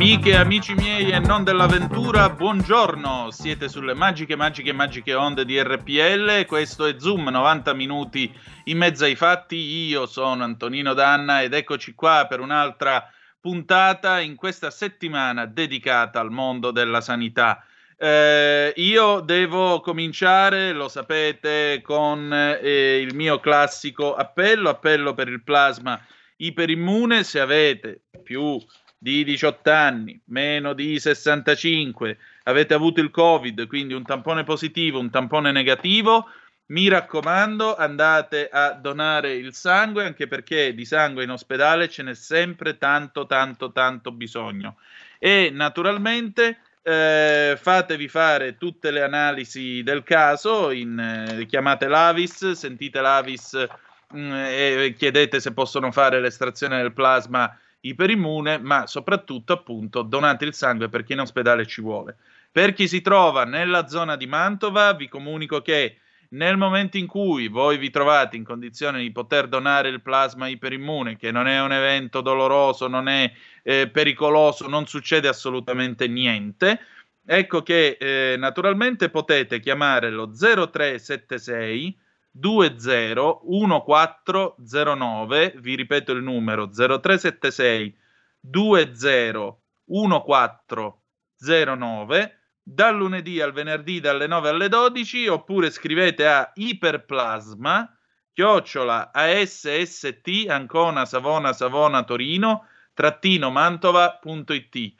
Amiche e amici miei e non dell'avventura, buongiorno. Siete sulle magiche, magiche, magiche onde di RPL. Questo è Zoom, 90 minuti in mezzo ai fatti. Io sono Antonino Danna ed eccoci qua per un'altra puntata in questa settimana dedicata al mondo della sanità. Eh, io devo cominciare, lo sapete, con eh, il mio classico appello, appello per il plasma iperimmune. Se avete più di 18 anni, meno di 65, avete avuto il Covid, quindi un tampone positivo, un tampone negativo, mi raccomando, andate a donare il sangue, anche perché di sangue in ospedale ce n'è sempre tanto, tanto, tanto bisogno. E naturalmente eh, fatevi fare tutte le analisi del caso, in, eh, chiamate l'Avis, sentite l'Avis mh, mm, e chiedete se possono fare l'estrazione del plasma iperimmune, ma soprattutto appunto donate il sangue perché in ospedale ci vuole. Per chi si trova nella zona di Mantova, vi comunico che nel momento in cui voi vi trovate in condizione di poter donare il plasma iperimmune, che non è un evento doloroso, non è eh, pericoloso, non succede assolutamente niente, ecco che eh, naturalmente potete chiamare lo 0376 201409, vi ripeto il numero 0376 201409 dal lunedì al venerdì dalle 9 alle 12 oppure scrivete a iperplasma chiocciola ASST Ancona Savona Savona Torino trattino mantova.it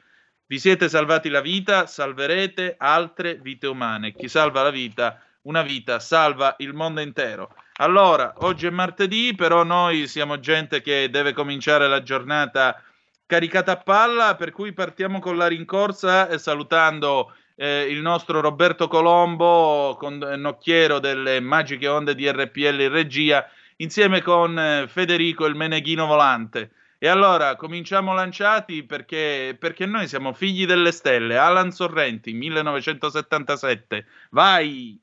vi siete salvati la vita, salverete altre vite umane. Chi salva la vita una vita salva il mondo intero. Allora, oggi è martedì, però noi siamo gente che deve cominciare la giornata caricata a palla, per cui partiamo con la rincorsa salutando eh, il nostro Roberto Colombo, con nocchiero delle magiche onde di RPL in regia, insieme con eh, Federico il Meneghino Volante. E allora cominciamo lanciati perché, perché noi siamo figli delle stelle. Alan Sorrenti, 1977. Vai!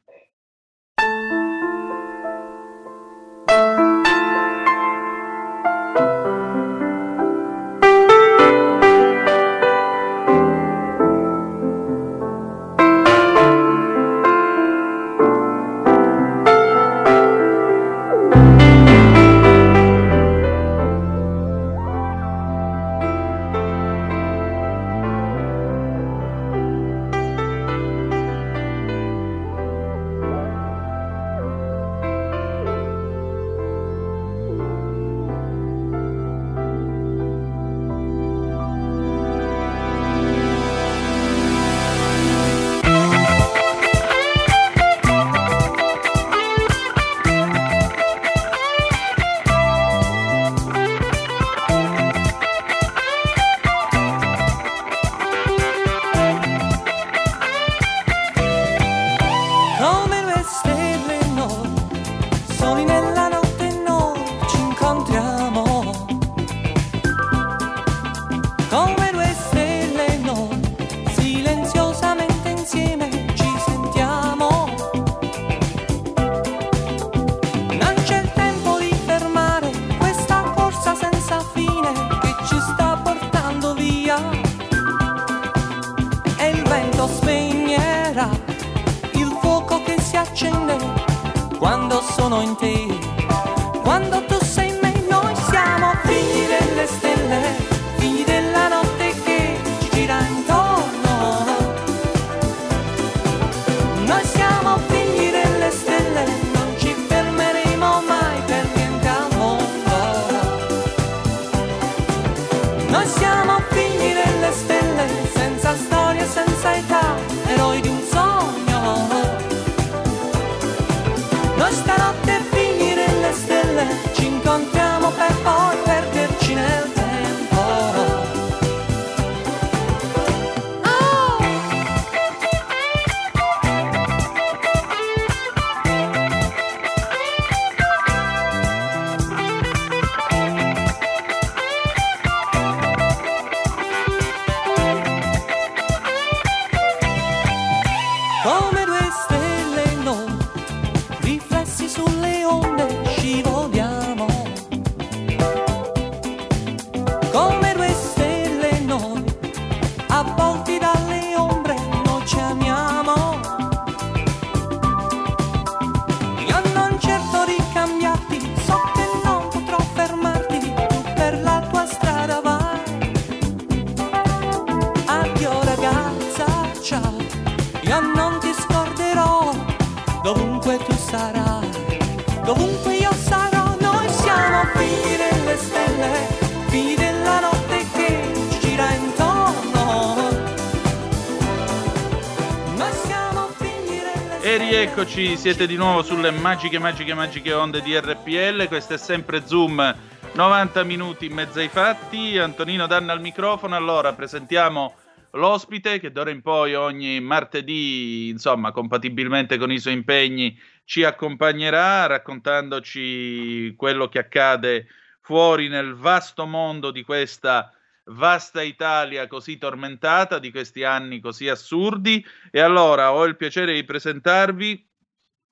Rieccoci, siete di nuovo sulle magiche, magiche, magiche onde di RPL. Questo è sempre Zoom, 90 minuti in mezzo ai fatti. Antonino Danna al microfono. Allora, presentiamo l'ospite che d'ora in poi ogni martedì, insomma, compatibilmente con i suoi impegni, ci accompagnerà raccontandoci quello che accade fuori nel vasto mondo di questa vasta Italia così tormentata, di questi anni così assurdi. E allora ho il piacere di presentarvi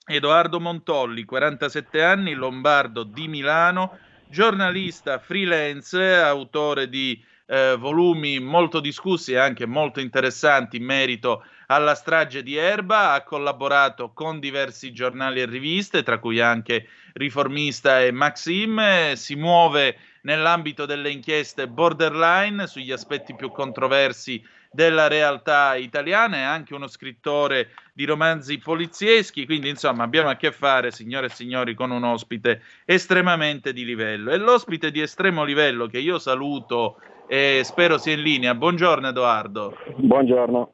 Edoardo Montolli, 47 anni, lombardo di Milano, giornalista freelance, autore di eh, volumi molto discussi e anche molto interessanti in merito alla strage di Erba, ha collaborato con diversi giornali e riviste, tra cui anche Riformista e Maxim, si muove nell'ambito delle inchieste borderline sugli aspetti più controversi della realtà italiana, è anche uno scrittore di romanzi polizieschi, quindi insomma abbiamo a che fare, signore e signori, con un ospite estremamente di livello. E l'ospite di estremo livello che io saluto e spero sia in linea. Buongiorno Edoardo. Buongiorno.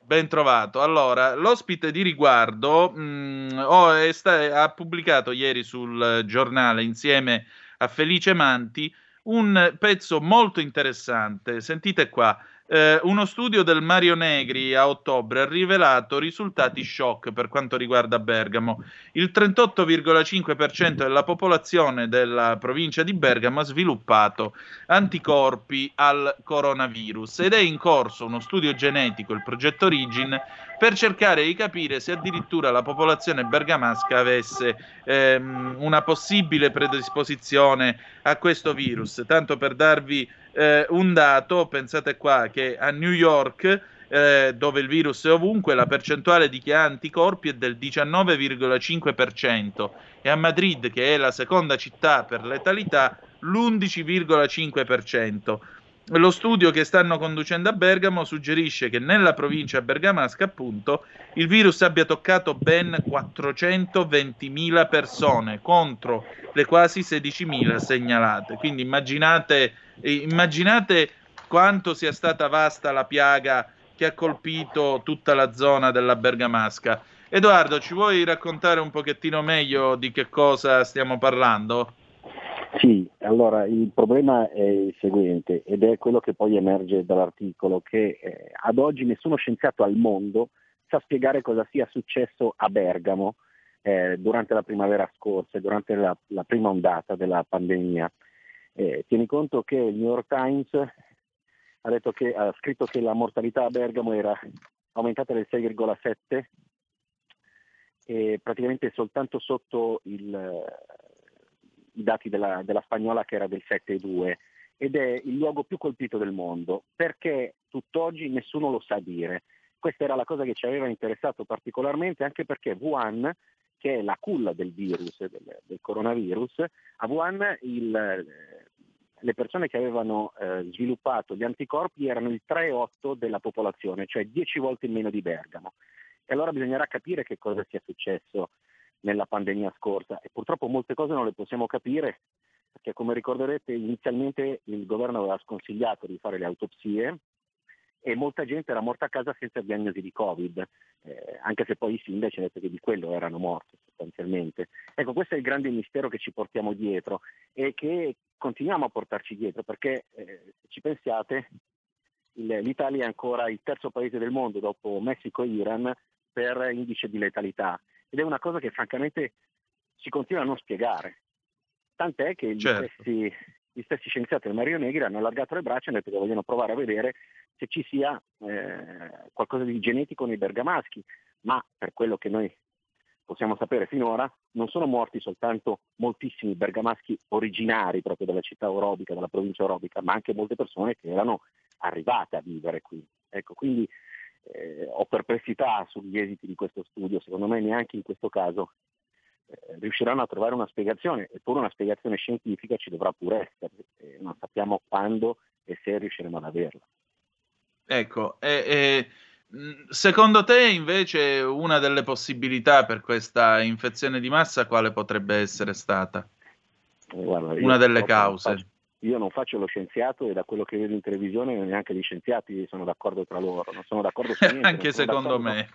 Ben trovato. Allora, l'ospite di riguardo mh, oh, sta- ha pubblicato ieri sul giornale insieme a Felice Manti un pezzo molto interessante. Sentite qua. Eh, uno studio del Mario Negri a ottobre ha rivelato risultati shock per quanto riguarda Bergamo. Il 38,5% della popolazione della provincia di Bergamo ha sviluppato anticorpi al coronavirus ed è in corso uno studio genetico, il progetto Origin, per cercare di capire se addirittura la popolazione bergamasca avesse ehm, una possibile predisposizione a questo virus. Tanto per darvi eh, un dato, pensate qua che a New York, eh, dove il virus è ovunque, la percentuale di chi ha anticorpi è del 19,5% e a Madrid, che è la seconda città per letalità, l'11,5%. Lo studio che stanno conducendo a Bergamo suggerisce che nella provincia bergamasca, appunto, il virus abbia toccato ben 420.000 persone contro le quasi 16.000 segnalate. Quindi immaginate, immaginate quanto sia stata vasta la piaga che ha colpito tutta la zona della Bergamasca. Edoardo, ci vuoi raccontare un pochettino meglio di che cosa stiamo parlando? Sì, allora il problema è il seguente ed è quello che poi emerge dall'articolo, che eh, ad oggi nessuno scienziato al mondo sa spiegare cosa sia successo a Bergamo eh, durante la primavera scorsa, durante la, la prima ondata della pandemia. Eh, tieni conto che il New York Times ha, che, ha scritto che la mortalità a Bergamo era aumentata del 6,7 e praticamente soltanto sotto il, i dati della, della spagnola che era del 7,2 ed è il luogo più colpito del mondo perché tutt'oggi nessuno lo sa dire. Questa era la cosa che ci aveva interessato particolarmente anche perché Wuhan, che è la culla del virus, del, del coronavirus, a Wuhan il, le persone che avevano eh, sviluppato gli anticorpi erano il 3,8 della popolazione, cioè 10 volte in meno di Bergamo. E allora bisognerà capire che cosa sia successo nella pandemia scorsa. E purtroppo molte cose non le possiamo capire perché come ricorderete inizialmente il governo aveva sconsigliato di fare le autopsie e molta gente era morta a casa senza diagnosi di Covid, eh, anche se poi i sindaci hanno detto che di quello erano morti sostanzialmente. Ecco, questo è il grande mistero che ci portiamo dietro e che continuiamo a portarci dietro perché eh, se ci pensiate l'Italia è ancora il terzo paese del mondo dopo Messico e Iran per indice di letalità ed è una cosa che francamente si continua a non spiegare. Tant'è che gli, certo. stessi, gli stessi, scienziati del Mario Negri hanno allargato le braccia e hanno detto che vogliono provare a vedere se ci sia eh, qualcosa di genetico nei bergamaschi, ma per quello che noi possiamo sapere finora, non sono morti soltanto moltissimi bergamaschi originari proprio della città orobica, della provincia orobica, ma anche molte persone che erano arrivate a vivere qui. Ecco, quindi eh, ho perplessità sugli esiti di questo studio, secondo me neanche in questo caso eh, riusciranno a trovare una spiegazione, eppure una spiegazione scientifica ci dovrà pure essere, eh, non sappiamo quando e se riusciremo ad averla. Ecco, eh, secondo te invece una delle possibilità per questa infezione di massa quale potrebbe essere stata? Guarda, una delle cause. Faccio, io non faccio lo scienziato e da quello che vedo in televisione neanche gli scienziati sono d'accordo tra loro, non sono d'accordo su niente. Anche secondo me.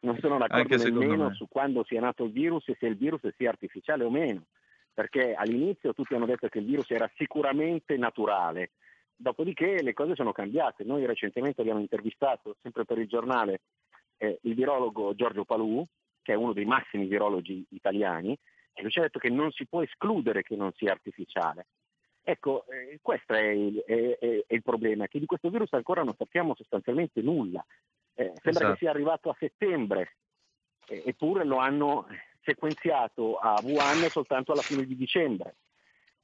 Non sono d'accordo nemmeno su quando sia nato il virus e se il virus sia artificiale o meno, perché all'inizio tutti hanno detto che il virus era sicuramente naturale, dopodiché le cose sono cambiate. Noi recentemente abbiamo intervistato, sempre per il giornale, eh, il virologo Giorgio Palù, che è uno dei massimi virologi italiani, e lui ci ha detto che non si può escludere che non sia artificiale. Ecco, eh, questo è il, è, è, è il, problema, che di questo virus ancora non sappiamo sostanzialmente nulla. Eh, sembra esatto. che sia arrivato a settembre, eppure lo hanno sequenziato a Wuhan soltanto alla fine di dicembre.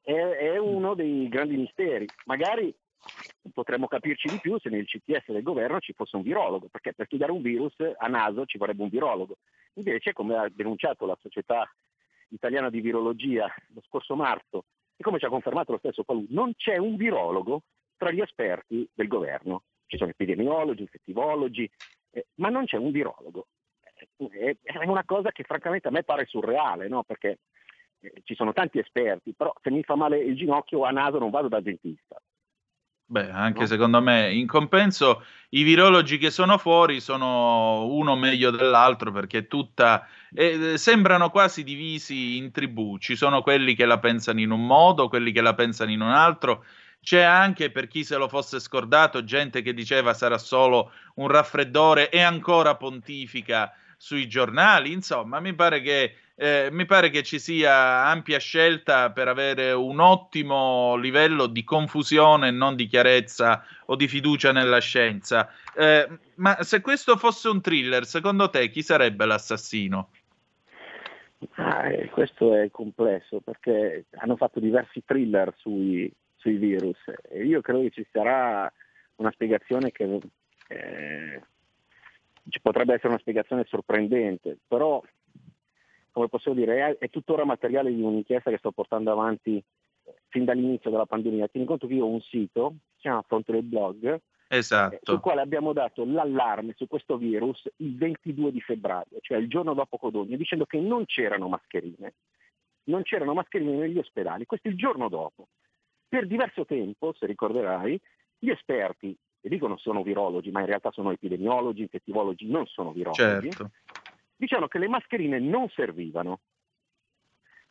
È, è uno dei grandi misteri. Magari potremmo capirci di più se nel CTS del governo ci fosse un virologo, perché per studiare un virus a naso ci vorrebbe un virologo. Invece, come ha denunciato la Società Italiana di Virologia lo scorso marzo, e come ci ha confermato lo stesso Palù, non c'è un virologo tra gli esperti del governo ci sono epidemiologi, infettivologi, eh, ma non c'è un virologo. Eh, è una cosa che francamente a me pare surreale, no? perché ci sono tanti esperti, però se mi fa male il ginocchio a naso non vado da dentista. Beh, anche no? secondo me, in compenso, i virologi che sono fuori sono uno meglio dell'altro perché tutta, eh, sembrano quasi divisi in tribù. Ci sono quelli che la pensano in un modo, quelli che la pensano in un altro c'è anche, per chi se lo fosse scordato, gente che diceva sarà solo un raffreddore e ancora pontifica sui giornali. Insomma, mi pare che, eh, mi pare che ci sia ampia scelta per avere un ottimo livello di confusione non di chiarezza o di fiducia nella scienza. Eh, ma se questo fosse un thriller, secondo te chi sarebbe l'assassino? Ah, eh, questo è complesso perché hanno fatto diversi thriller sui, sui virus. E io credo che ci sarà una spiegazione che eh, ci potrebbe essere una spiegazione sorprendente, però come posso dire, è, è tuttora materiale di un'inchiesta che sto portando avanti fin dall'inizio della pandemia. Tieni conto che io ho un sito, si chiama Fronte del Blog, esatto. eh, sul quale abbiamo dato l'allarme su questo virus il 22 di febbraio, cioè il giorno dopo Codogno, dicendo che non c'erano mascherine, non c'erano mascherine negli ospedali, questo il giorno dopo. Per diverso tempo, se ricorderai, gli esperti, e dicono sono virologi, ma in realtà sono epidemiologi, infettivologi, non sono virologi, certo. Dicevano che le mascherine non servivano.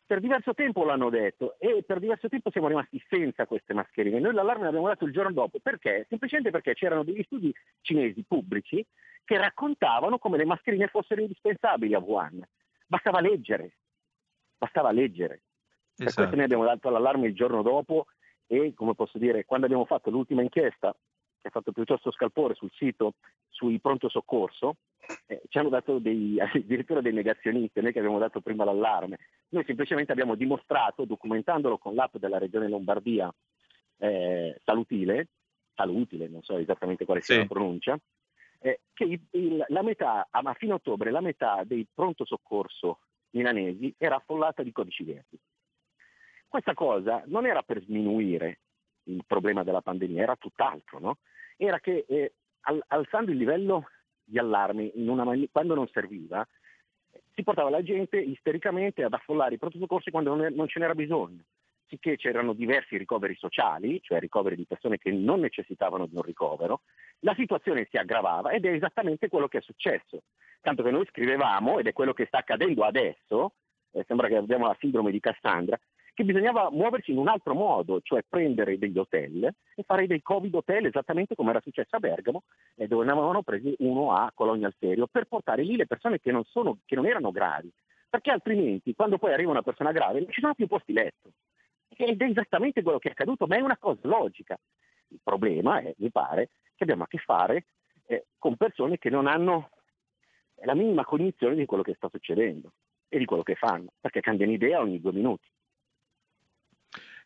Per diverso tempo l'hanno detto e per diverso tempo siamo rimasti senza queste mascherine. Noi l'allarme l'abbiamo dato il giorno dopo. Perché? Semplicemente perché c'erano degli studi cinesi pubblici che raccontavano come le mascherine fossero indispensabili a Wuhan. Bastava leggere, bastava leggere. Esatto. Per questo noi abbiamo dato l'allarme il giorno dopo e, come posso dire, quando abbiamo fatto l'ultima inchiesta, che ha fatto piuttosto scalpore sul sito sui pronto soccorso, eh, ci hanno dato dei, addirittura dei negazionisti, noi che abbiamo dato prima l'allarme. Noi semplicemente abbiamo dimostrato, documentandolo con l'app della Regione Lombardia, eh, Salutile, Salutile, non so esattamente quale sia sì. la pronuncia, eh, che il, il, la metà, a fine ottobre, la metà dei pronto soccorso milanesi era affollata di codici verdi. Questa cosa non era per sminuire il problema della pandemia, era tutt'altro, no? Era che eh, al, alzando il livello di allarme mani- quando non serviva, si portava la gente istericamente ad affollare i pronto soccorsi quando non, non ce n'era bisogno. Sicché c'erano diversi ricoveri sociali, cioè ricoveri di persone che non necessitavano di un ricovero, la situazione si aggravava ed è esattamente quello che è successo. Tanto che noi scrivevamo, ed è quello che sta accadendo adesso, eh, sembra che abbiamo la sindrome di Cassandra, che bisognava muoversi in un altro modo, cioè prendere degli hotel e fare dei covid hotel esattamente come era successo a Bergamo e dove ne avevano presi uno a Cologna Alterio per portare lì le persone che non, sono, che non erano gravi, perché altrimenti quando poi arriva una persona grave non ci sono più posti letto. Ed è esattamente quello che è accaduto, ma è una cosa logica. Il problema è, mi pare, che abbiamo a che fare eh, con persone che non hanno la minima cognizione di quello che sta succedendo e di quello che fanno, perché cambiano idea ogni due minuti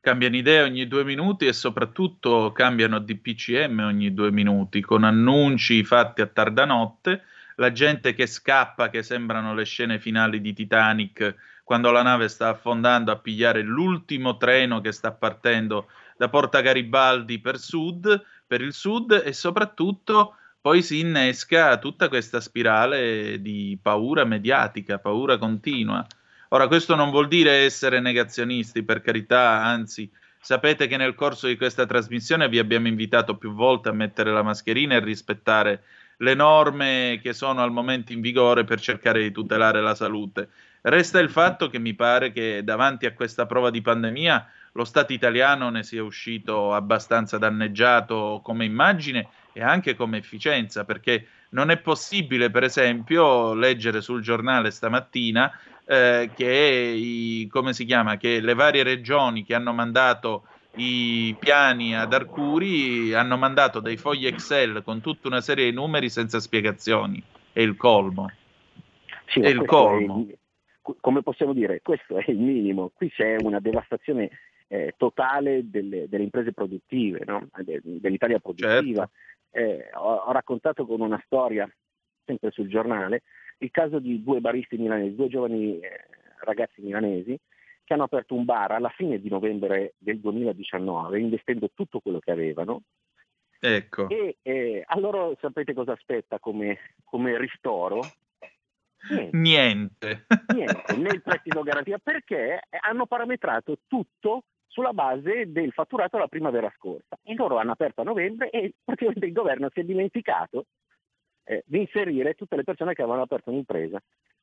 cambiano idea ogni due minuti e soprattutto cambiano DPCM ogni due minuti con annunci fatti a tarda notte, la gente che scappa, che sembrano le scene finali di Titanic quando la nave sta affondando a pigliare l'ultimo treno che sta partendo da Porta Garibaldi per, sud, per il sud e soprattutto poi si innesca tutta questa spirale di paura mediatica, paura continua. Ora, questo non vuol dire essere negazionisti, per carità, anzi, sapete che nel corso di questa trasmissione vi abbiamo invitato più volte a mettere la mascherina e rispettare le norme che sono al momento in vigore per cercare di tutelare la salute. Resta il fatto che mi pare che davanti a questa prova di pandemia lo Stato italiano ne sia uscito abbastanza danneggiato come immagine e anche come efficienza, perché non è possibile, per esempio, leggere sul giornale stamattina eh, che, i, come si chiama, che le varie regioni che hanno mandato i piani ad Arcuri hanno mandato dei fogli Excel con tutta una serie di numeri senza spiegazioni. È il colmo. Sì, è il colmo. È, come possiamo dire, questo è il minimo. Qui c'è una devastazione eh, totale delle, delle, imprese produttive, no? dell'Italia produttiva. Certo. Eh, ho, ho, raccontato con una storia, sempre sul giornale, il caso di due baristi milanesi, due giovani eh, ragazzi milanesi che hanno aperto un bar alla fine di novembre del 2019 investendo tutto quello che avevano. Ecco. E eh, a loro sapete cosa aspetta come, come ristoro? Niente. Niente. Niente, né il prestito garantia perché hanno parametrato tutto sulla base del fatturato della primavera scorsa. E loro hanno aperto a novembre e praticamente il governo si è dimenticato eh, di inserire tutte le persone che avevano aperto un'impresa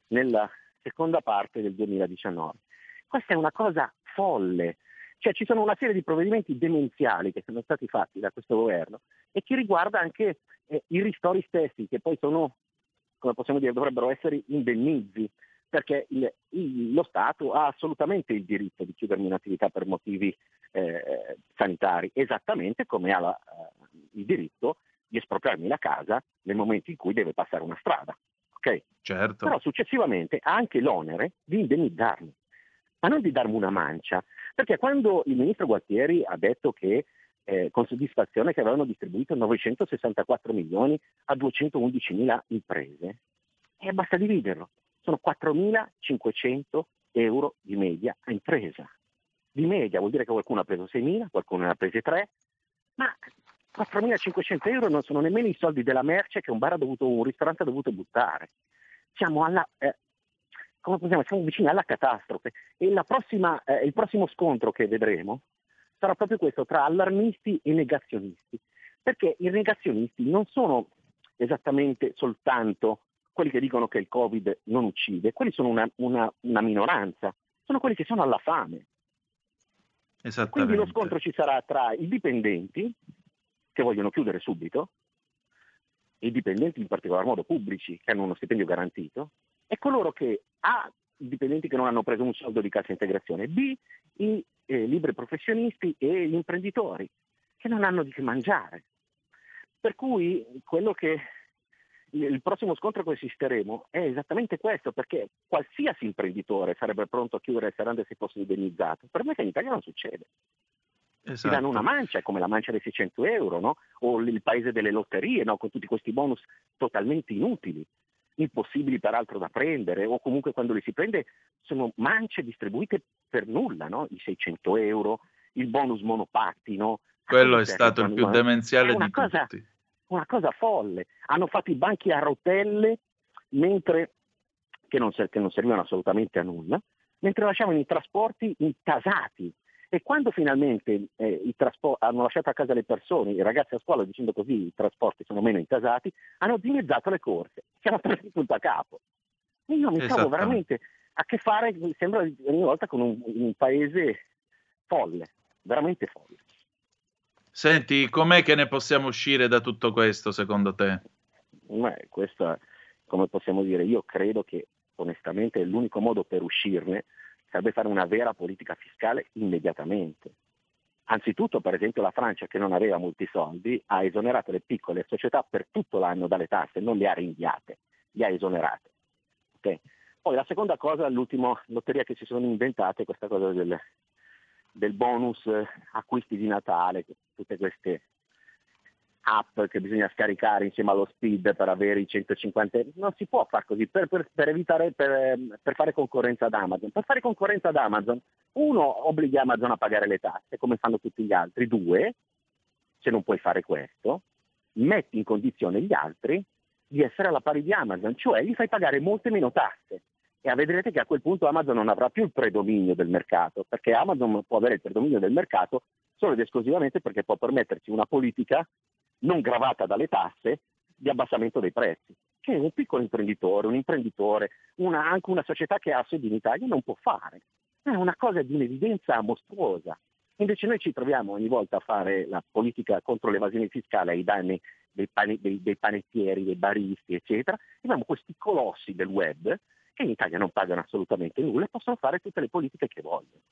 nella seconda parte del 2019. Questa è una cosa folle. Cioè ci sono una serie di provvedimenti demenziali che sono stati fatti da questo governo e che riguarda anche eh, i ristori stessi, che poi sono, come possiamo dire, dovrebbero essere indennizi, perché il, il, lo Stato ha assolutamente il diritto di chiudermi un'attività per motivi eh, sanitari, esattamente come ha la, eh, il diritto di espropriarmi la casa nel momento in cui deve passare una strada. Okay? Certo. Però successivamente ha anche l'onere di indennizzarmi ma non di darmi una mancia, perché quando il ministro Gualtieri ha detto che eh, con soddisfazione che avevano distribuito 964 milioni a 211 mila imprese, eh, basta dividerlo, sono 4.500 euro di media a impresa. Di media vuol dire che qualcuno ha preso 6.000, qualcuno ne ha prese 3, ma 4.500 euro non sono nemmeno i soldi della merce che un bar ha dovuto, un ristorante ha dovuto buttare. Siamo alla, eh, come possiamo, siamo vicini alla catastrofe e prossima, eh, il prossimo scontro che vedremo sarà proprio questo tra allarmisti e negazionisti, perché i negazionisti non sono esattamente soltanto quelli che dicono che il Covid non uccide, quelli sono una, una, una minoranza, sono quelli che sono alla fame. Quindi lo scontro ci sarà tra i dipendenti, che vogliono chiudere subito, i dipendenti in particolar modo pubblici, che hanno uno stipendio garantito, e coloro che A, i dipendenti che non hanno preso un soldo di cassa integrazione, B, i eh, liberi professionisti e gli imprenditori che non hanno di che mangiare. Per cui quello che il prossimo scontro che assisteremo è esattamente questo, perché qualsiasi imprenditore sarebbe pronto a chiudere le serrande se fosse indennizzato. Per me che in Italia non succede. Esatto. Ti danno una mancia, come la mancia dei 600 euro, no? o il paese delle lotterie, no? con tutti questi bonus totalmente inutili impossibili peraltro da prendere o comunque quando li si prende sono mance distribuite per nulla, no? i 600 euro, il bonus monopattino. Quello è stato il più demenziale di cosa, tutti. Una cosa folle. Hanno fatto i banchi a rotelle mentre, che, non, che non servivano assolutamente a nulla, mentre lasciavano i trasporti intasati e quando finalmente eh, traspo- hanno lasciato a casa le persone, i ragazzi a scuola dicendo così i trasporti sono meno intasati, hanno dimezzato le corse, siamo tornati tutto a capo. E io mi trovo veramente a che fare, mi sembra ogni volta con un, un paese folle, veramente folle. Senti, com'è che ne possiamo uscire da tutto questo secondo te? Beh, questo, come possiamo dire, io credo che onestamente l'unico modo per uscirne sarebbe fare una vera politica fiscale immediatamente. Anzitutto, per esempio, la Francia, che non aveva molti soldi, ha esonerato le piccole società per tutto l'anno dalle tasse, non le ha rinviate, le ha esonerate. Okay? Poi la seconda cosa, l'ultima lotteria che si sono inventate, questa cosa del, del bonus acquisti di Natale, tutte queste app che bisogna scaricare insieme allo speed per avere i 150 euro. Non si può fare così per, per, per evitare, per, per, fare concorrenza ad Amazon. Per fare concorrenza ad Amazon, uno, obblighi Amazon a pagare le tasse come fanno tutti gli altri. Due, se non puoi fare questo, metti in condizione gli altri di essere alla pari di Amazon, cioè gli fai pagare molte meno tasse. E vedrete che a quel punto Amazon non avrà più il predominio del mercato, perché Amazon può avere il predominio del mercato solo ed esclusivamente perché può permettersi una politica non gravata dalle tasse di abbassamento dei prezzi, che un piccolo imprenditore, un imprenditore, una, anche una società che ha sede in Italia non può fare. È una cosa di un'evidenza mostruosa. Invece noi ci troviamo ogni volta a fare la politica contro l'evasione fiscale ai danni dei, pane, dei, dei panettieri, dei baristi, eccetera, abbiamo questi colossi del web che in Italia non pagano assolutamente nulla e possono fare tutte le politiche che vogliono.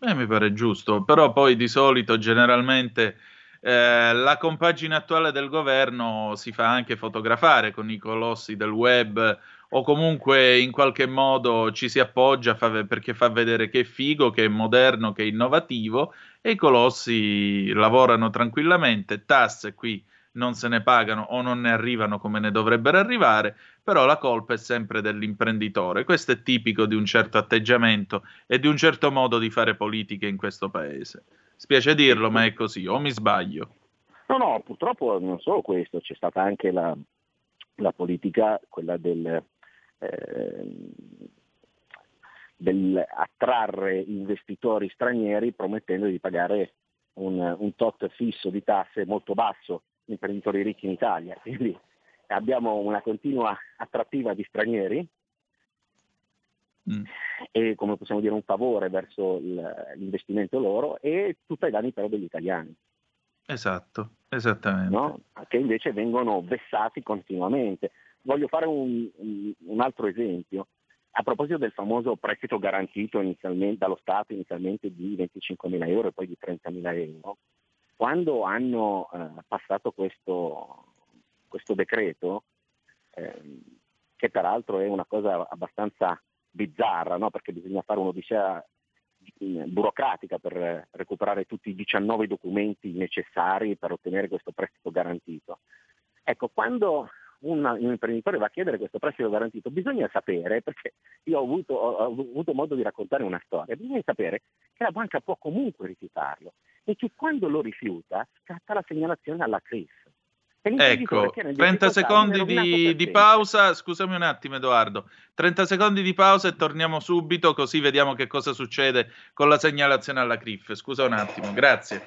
Eh, mi pare giusto, però poi di solito generalmente eh, la compagine attuale del governo si fa anche fotografare con i colossi del web o comunque in qualche modo ci si appoggia fa, perché fa vedere che è figo, che è moderno, che è innovativo e i colossi lavorano tranquillamente, tasse qui non se ne pagano o non ne arrivano come ne dovrebbero arrivare, però la colpa è sempre dell'imprenditore. Questo è tipico di un certo atteggiamento e di un certo modo di fare politica in questo paese. Spiace dirlo, ma è così, o mi sbaglio? No, no, purtroppo non solo questo, c'è stata anche la, la politica, quella del, eh, del attrarre investitori stranieri promettendo di pagare un, un tot fisso di tasse molto basso imprenditori ricchi in Italia. Quindi abbiamo una continua attrattiva di stranieri mm. e come possiamo dire un favore verso il, l'investimento loro e tutto ai danni però degli italiani. Esatto, esattamente. No? Che invece vengono vessati continuamente. Voglio fare un, un, altro esempio. A proposito del famoso prestito garantito dallo Stato inizialmente di 25.000 euro e poi di 30.000 euro, quando hanno eh, passato questo, questo decreto, eh, che peraltro è una cosa abbastanza bizzarra, no? perché bisogna fare un'odissea mm, burocratica per recuperare tutti i 19 documenti necessari per ottenere questo prestito garantito. Ecco, quando un, imprenditore va a chiedere questo prestito garantito, bisogna sapere, perché io ho avuto, ho avuto, modo di raccontare una storia, bisogna sapere che la banca può comunque rifiutarlo e che quando lo rifiuta scatta la segnalazione alla CRIF. Ecco, 30 secondi di, di, pausa, scusami un attimo Edoardo, 30 secondi di pausa e torniamo subito così vediamo che cosa succede con la segnalazione alla CRIF. Scusa un attimo, grazie.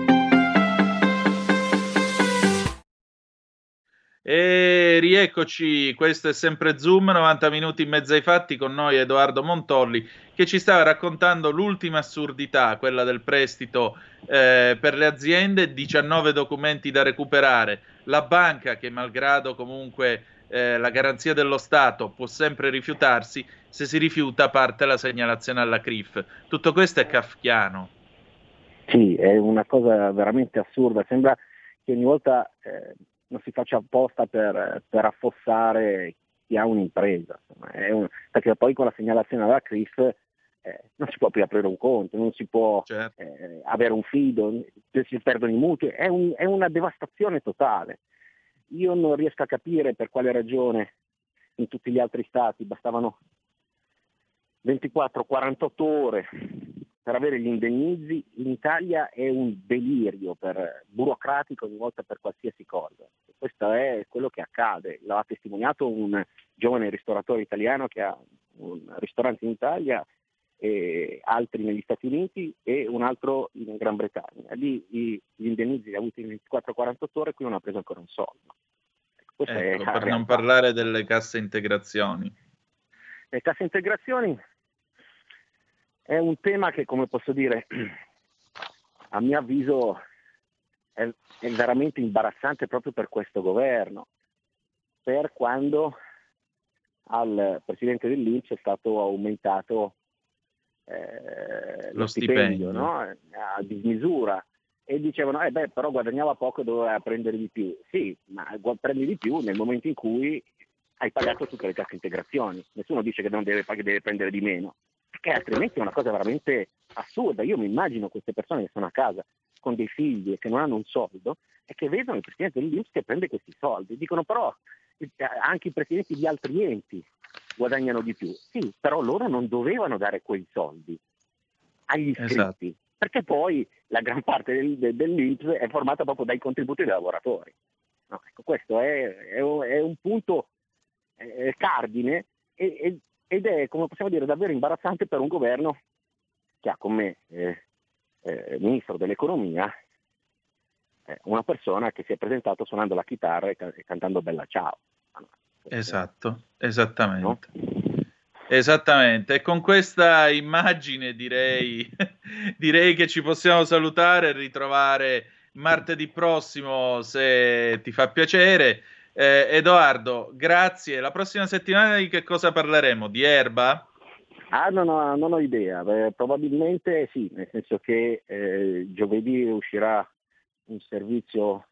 E rieccoci, questo è sempre Zoom, 90 minuti in mezzo ai fatti con noi Edoardo Montolli che ci stava raccontando l'ultima assurdità, quella del prestito eh, per le aziende, 19 documenti da recuperare, la banca che malgrado comunque eh, la garanzia dello Stato può sempre rifiutarsi, se si rifiuta parte la segnalazione alla CRIF. Tutto questo è kafkiano. Sì, è una cosa veramente assurda, sembra che ogni volta eh, non si faccia apposta per, per affossare chi ha un'impresa, un, perché poi con la segnalazione alla CRIF eh, non si può più aprire un conto, non si può certo. eh, avere un fido, si perdono i mutui, è, un, è, una devastazione totale. Io non riesco a capire per quale ragione in tutti gli altri stati bastavano 24-48 ore per avere gli indennizzi, in Italia è un delirio per, burocratico ogni volta per qualsiasi cosa. Questo è quello che accade, l'ha testimoniato un giovane ristoratore italiano che ha un ristorante in Italia, e altri negli Stati Uniti e un altro in Gran Bretagna. Lì gli indennizzi li ha avuti in 24-48 ore, qui non ha preso ancora un soldo. Ecco, per non parlare delle casse integrazioni. Le casse integrazioni è un tema che, come posso dire, a mio avviso è, è veramente imbarazzante proprio per questo governo, per quando al presidente dell'Inps è stato aumentato eh, lo, stipendio, stipendio. No? a dismisura. E dicevano eh beh però guadagnava poco e doveva prendere di più? Sì ma prendi di più nel momento in cui hai pagato tutte le casse integrazioni. Nessuno dice che non deve, deve prendere di meno perché altrimenti è una cosa veramente assurda io mi immagino queste persone che sono a casa con dei figli e che non hanno un soldo e che vedono il presidente dell'Inps che prende questi soldi dicono però eh, anche i presidenti di altri enti guadagnano di più. Sì, però loro non dovevano dare quei soldi agli iscritti, esatto. perché poi la gran parte del, dell'Inps è formata proprio dai contributi dei lavoratori. No, ecco, questo è, è, è, un punto eh, cardine e, ed è, come possiamo dire, davvero imbarazzante per un governo che ha come eh, eh, ministro dell'economia eh, una persona che si è presentato suonando la chitarra e, e cantando Bella Ciao. Esatto, esattamente. No? Esattamente, e con questa immagine direi, direi che ci possiamo salutare e ritrovare martedì prossimo se ti fa piacere. Eh, Edoardo, grazie. La prossima settimana di che cosa parleremo? Di erba? Ah, no, no, non ho idea. Beh, probabilmente sì, nel senso che eh, giovedì uscirà un servizio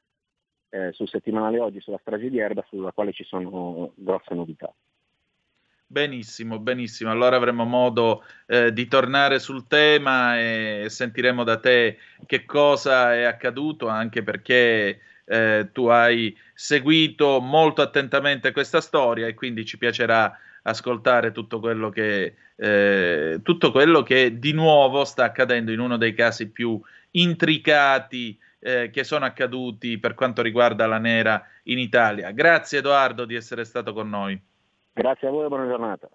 eh, sul settimanale oggi sulla strage di Erba sulla quale ci sono grosse novità. Benissimo, benissimo. Allora avremo modo eh, di tornare sul tema e sentiremo da te che cosa è accaduto, anche perché eh, tu hai seguito molto attentamente questa storia e quindi ci piacerà ascoltare tutto quello che, eh, tutto quello che di nuovo sta accadendo in uno dei casi più intricati eh, che sono accaduti per quanto riguarda la nera in Italia. Grazie Edoardo di essere stato con noi. Grazie a voi e buona giornata.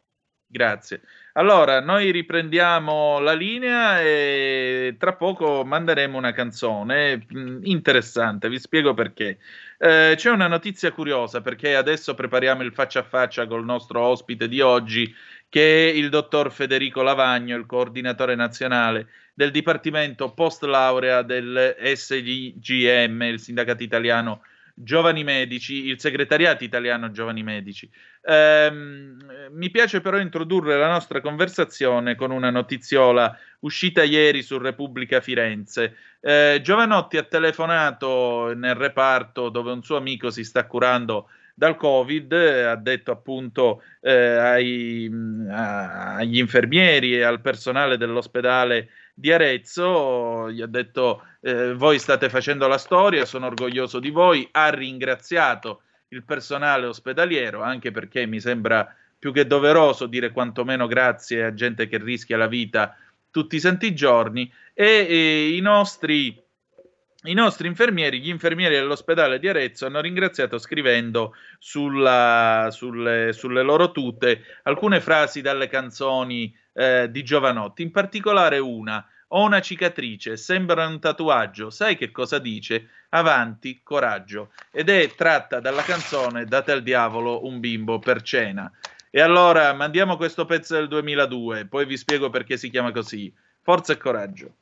Grazie. Allora, noi riprendiamo la linea e tra poco manderemo una canzone mm, interessante, vi spiego perché. Eh, c'è una notizia curiosa perché adesso prepariamo il faccia a faccia col nostro ospite di oggi che è il dottor Federico Lavagno, il coordinatore nazionale del Dipartimento Post Laurea del SGM, il Sindacato Italiano Giovani Medici, il Segretariato Italiano Giovani Medici. Ehm, mi piace però introdurre la nostra conversazione con una notiziola uscita ieri su Repubblica Firenze. Eh, Giovanotti ha telefonato nel reparto dove un suo amico si sta curando dal Covid, ha detto appunto eh, ai, a, agli infermieri e al personale dell'ospedale di Arezzo, gli ha detto eh, voi state facendo la storia, sono orgoglioso di voi, ha ringraziato il personale ospedaliero, anche perché mi sembra più che doveroso dire quantomeno grazie a gente che rischia la vita tutti i santi giorni e, e i nostri i nostri infermieri, gli infermieri dell'ospedale di Arezzo, hanno ringraziato scrivendo sulla, sulle, sulle, loro tute alcune frasi dalle canzoni eh, di Giovanotti, in particolare una. Ho una cicatrice, sembra un tatuaggio, sai che cosa dice? Avanti, coraggio. Ed è tratta dalla canzone Date al diavolo un bimbo per cena. E allora mandiamo questo pezzo del 2002, poi vi spiego perché si chiama così. Forza e coraggio.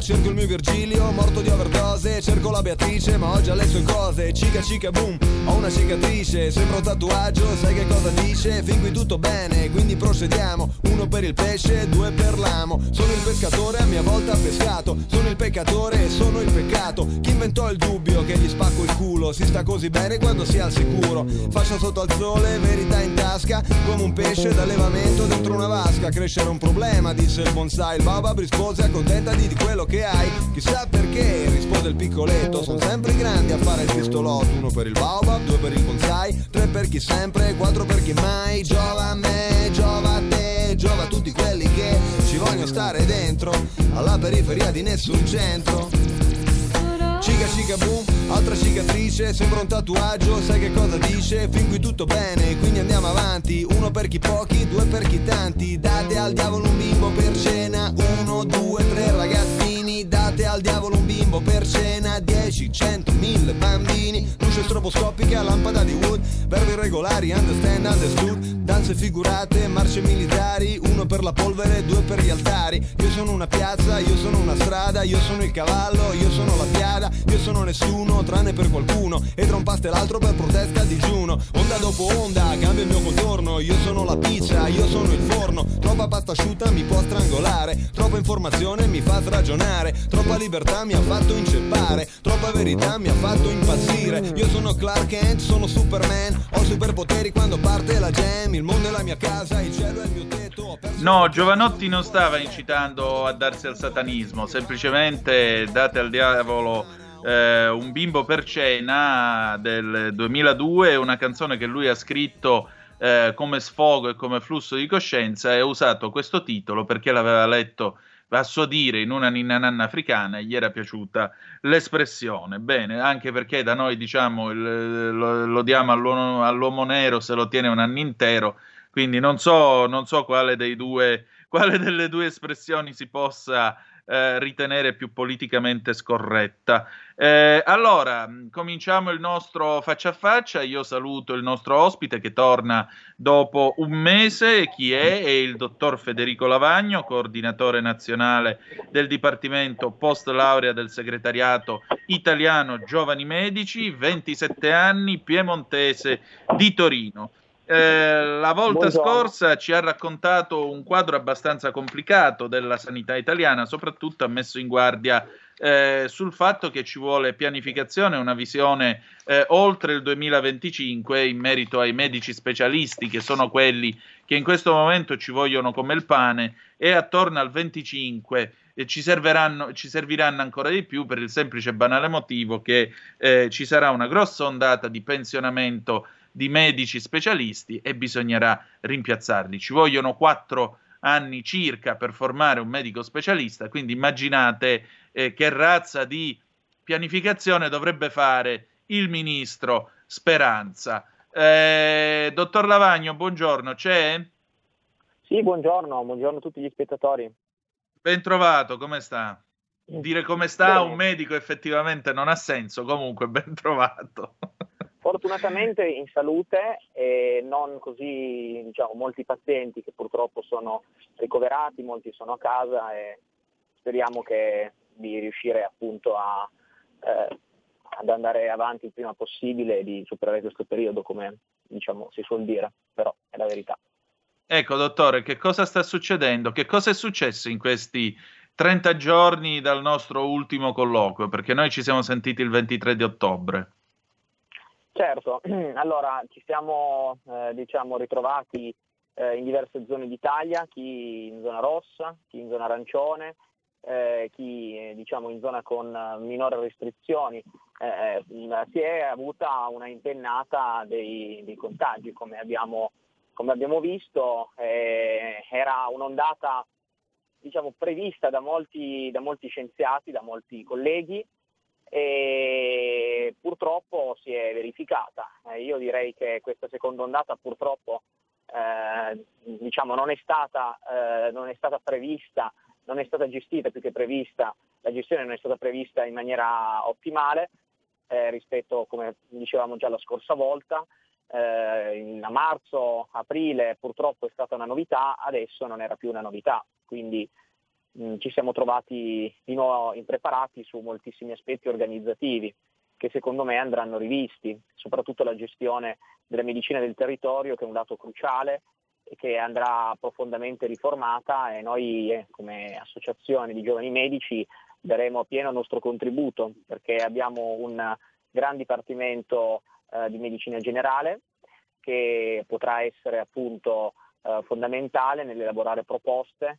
Cerco il mio Virgilio, morto di overdose Cerco la Beatrice, ma oggi ha le sue cose Cica cica boom, ho una cicatrice Sembra un tatuaggio, sai che cosa dice? Fin qui tutto bene, quindi procediamo per il pesce, due per l'amo. Sono il pescatore, a mia volta pescato. Sono il peccatore e sono il peccato. Chi inventò il dubbio che gli spacco il culo? Si sta così bene quando si è al sicuro. Fascia sotto al sole, verità in tasca. Come un pesce d'allevamento dentro una vasca. Crescere un problema, disse il bonsai. Il babab rispose accontentati di quello che hai. Chissà perché, rispose il piccoletto. Sono sempre i grandi a fare il pistolotto. Uno per il baobab, due per il bonsai Tre per chi sempre, quattro per chi mai. Giova a me, giova a te Giova a tutti quelli che ci vogliono stare dentro Alla periferia di nessun centro. Cica cica boom, altra cicatrice, sembra un tatuaggio, sai che cosa dice? Fin qui tutto bene, quindi andiamo avanti, uno per chi pochi, due per chi tanti, date al diavolo un bimbo per cena, uno, due, tre ragazzini, date al diavolo un bimbo per cena, dieci, cento, mille bambini, luce stroboscopica, lampada di wood, verbi irregolari, understand, understood, danze figurate, marce militari, uno per la polvere, due per gli altari, io sono una piazza, io sono una strada, io sono il cavallo, io sono la piada, io sono nessuno tranne per qualcuno. E tra un pasto e l'altro per protesta digiuno. Onda dopo onda cambia il mio contorno. Io sono la pizza, io sono il forno. Troppa pasta asciutta mi può strangolare. Troppa informazione mi fa ragionare. Troppa libertà mi ha fatto inceppare. Troppa verità mi ha fatto impazzire. Io sono Clark Kent, sono Superman. Ho superpoteri quando parte la jam Il mondo è la mia casa, il cielo è il mio tetto. No, Giovanotti non stava incitando a darsi al satanismo, semplicemente date al diavolo eh, un bimbo per cena del 2002, una canzone che lui ha scritto eh, come sfogo e come flusso di coscienza e ha usato questo titolo perché l'aveva letto a suo dire in una ninna nanna africana gli era piaciuta l'espressione. Bene, anche perché da noi diciamo il- lo, lo diamo all'uomo, all'uomo nero se lo tiene un anno intero, quindi non so, non so quale, due, quale delle due espressioni si possa eh, ritenere più politicamente scorretta. Eh, allora, cominciamo il nostro faccia a faccia. Io saluto il nostro ospite che torna dopo un mese. Chi è? È il dottor Federico Lavagno, coordinatore nazionale del Dipartimento Post Laurea del Segretariato Italiano Giovani Medici, 27 anni, piemontese di Torino. Eh, la volta Buongiorno. scorsa ci ha raccontato un quadro abbastanza complicato della sanità italiana, soprattutto ha messo in guardia eh, sul fatto che ci vuole pianificazione, una visione eh, oltre il 2025 in merito ai medici specialisti, che sono quelli che in questo momento ci vogliono come il pane, e attorno al 25 e ci, serviranno, ci serviranno ancora di più per il semplice e banale motivo che eh, ci sarà una grossa ondata di pensionamento di medici specialisti e bisognerà rimpiazzarli. Ci vogliono quattro anni circa per formare un medico specialista, quindi immaginate eh, che razza di pianificazione dovrebbe fare il ministro Speranza. Eh, dottor Lavagno, buongiorno, c'è? Sì, buongiorno, buongiorno a tutti gli spettatori. Ben trovato, come sta? Dire come sta Bene. un medico effettivamente non ha senso, comunque ben trovato. Fortunatamente in salute e non così, diciamo, molti pazienti che purtroppo sono ricoverati, molti sono a casa e speriamo che di riuscire appunto a, eh, ad andare avanti il prima possibile e di superare questo periodo come diciamo si suol dire, però è la verità. Ecco, dottore, che cosa sta succedendo? Che cosa è successo in questi 30 giorni dal nostro ultimo colloquio? Perché noi ci siamo sentiti il 23 di ottobre. Certo, allora ci siamo eh, diciamo, ritrovati eh, in diverse zone d'Italia, chi in zona rossa, chi in zona arancione, eh, chi eh, diciamo, in zona con eh, minori restrizioni. Eh, mh, si è avuta una impennata dei, dei contagi, come abbiamo, come abbiamo visto, eh, era un'ondata diciamo, prevista da molti, da molti scienziati, da molti colleghi, e purtroppo si è verificata. Eh, io direi che questa seconda ondata purtroppo eh, eh, diciamo, non, è stata, eh, non è stata prevista, non è stata gestita più che prevista, la gestione non è stata prevista in maniera ottimale eh, rispetto, come dicevamo già la scorsa volta, eh, a marzo, aprile purtroppo è stata una novità, adesso non era più una novità, quindi mh, ci siamo trovati di nuovo impreparati su moltissimi aspetti organizzativi che secondo me andranno rivisti, soprattutto la gestione della medicina del territorio che è un dato cruciale e che andrà profondamente riformata e noi eh, come associazione di giovani medici daremo pieno il nostro contributo perché abbiamo un gran dipartimento eh, di medicina generale che potrà essere appunto eh, fondamentale nell'elaborare proposte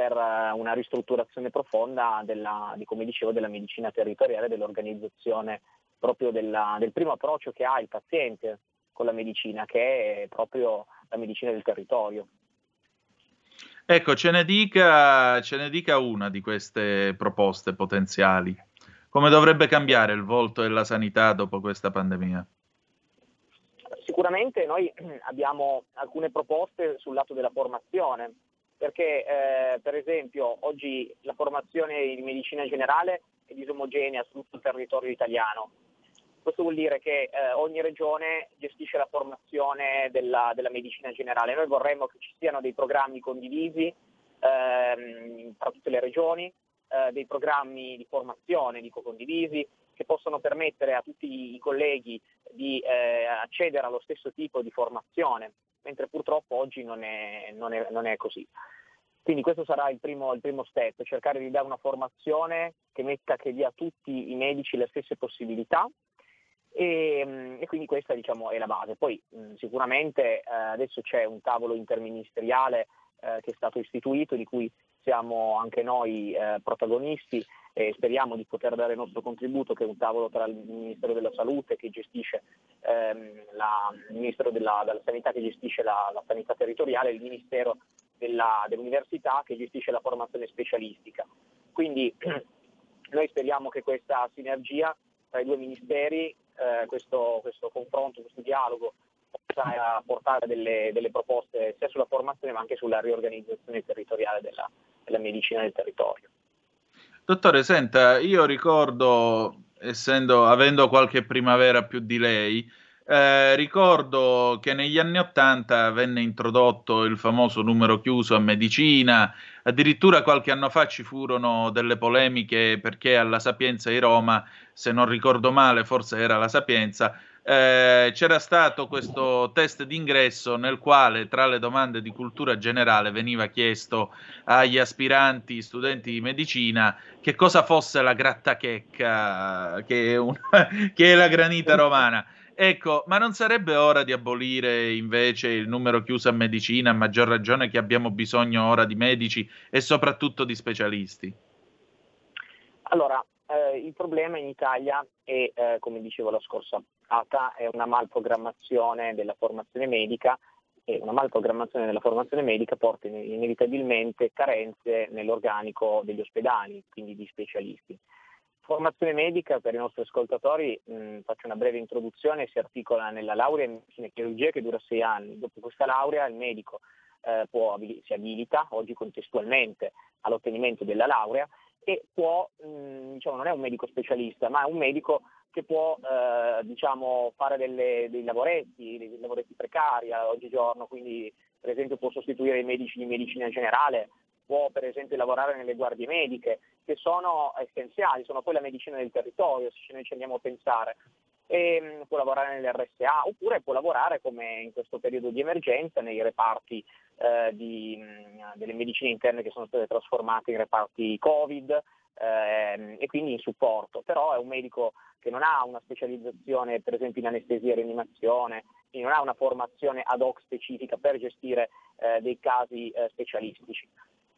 per eh, una ristrutturazione profonda della, di, come dicevo, della medicina territoriale, dell'organizzazione proprio della, del primo approccio che ha il paziente con la medicina, che è proprio la medicina del territorio. Ecco, ce ne, dica, ce ne dica una di queste proposte potenziali. Come dovrebbe cambiare il volto della sanità dopo questa pandemia? Sicuramente noi abbiamo alcune proposte sul lato della formazione, perché eh, per esempio oggi la formazione in medicina generale è disomogenea su tutto il territorio italiano. Questo vuol dire che eh, ogni regione gestisce la formazione della, della, medicina generale. Noi vorremmo che ci siano dei programmi condivisi ehm, tra tutte le regioni, eh, dei programmi di formazione, dico condivisi, che possono permettere a tutti i colleghi di eh, accedere allo stesso tipo di formazione mentre purtroppo oggi non è, non è, non è così. Quindi questo sarà il primo, il primo, step, cercare di dare una formazione che metta, che dia a tutti i medici le stesse possibilità e, e quindi questa diciamo, è la base. Poi mh, sicuramente eh, adesso c'è un tavolo interministeriale eh, che è stato istituito di cui siamo anche noi eh, protagonisti e speriamo di poter dare il nostro contributo, che è un tavolo tra il Ministero della Salute che gestisce ehm, la, il Ministero della, della, Sanità che gestisce la, la sanità territoriale e il Ministero della, dell'Università che gestisce la formazione specialistica. Quindi noi speriamo che questa sinergia tra i due ministeri, eh, questo, questo confronto, questo dialogo possa portare delle, delle, proposte sia sulla formazione ma anche sulla riorganizzazione territoriale della, della medicina del territorio. Dottore, senta, io ricordo, essendo, avendo qualche primavera più di lei, eh, ricordo che negli anni Ottanta venne introdotto il famoso numero chiuso a medicina, addirittura qualche anno fa ci furono delle polemiche perché alla Sapienza di Roma, se non ricordo male, forse era la Sapienza, eh, c'era stato questo test d'ingresso nel quale tra le domande di cultura generale veniva chiesto agli aspiranti studenti di medicina che cosa fosse la grattachecca, che è, una, che è la granita romana. Ecco, ma non sarebbe ora di abolire invece il numero chiuso a medicina, a maggior ragione che abbiamo bisogno ora di medici e soprattutto di specialisti? Allora, eh, il problema in Italia è, eh, come dicevo la scorsa puntata, è una malprogrammazione della formazione medica e una malprogrammazione della formazione medica porta inevitabilmente carenze nell'organico degli ospedali, quindi di specialisti. Formazione medica per i nostri ascoltatori, mh, faccio una breve introduzione, si articola nella laurea in medicina e chirurgia che dura sei anni. Dopo questa laurea il medico eh, può, si abilita oggi contestualmente all'ottenimento della laurea e può, mh, diciamo, non è un medico specialista, ma è un medico che può eh, diciamo, fare delle, dei lavoretti, dei lavoretti precari oggigiorno, quindi per esempio può sostituire i medici di medicina generale, può per esempio lavorare nelle guardie mediche, che sono essenziali, sono poi la medicina del territorio, se noi ci andiamo a pensare. E, mm, può lavorare nell'RSA oppure può lavorare come in questo periodo di emergenza nei reparti eh, di, delle medicine interne che sono state trasformate in reparti Covid eh, e quindi in supporto, però è un medico che non ha una specializzazione per esempio in anestesia e rianimazione, quindi non ha una formazione ad hoc specifica per gestire eh, dei casi eh, specialistici.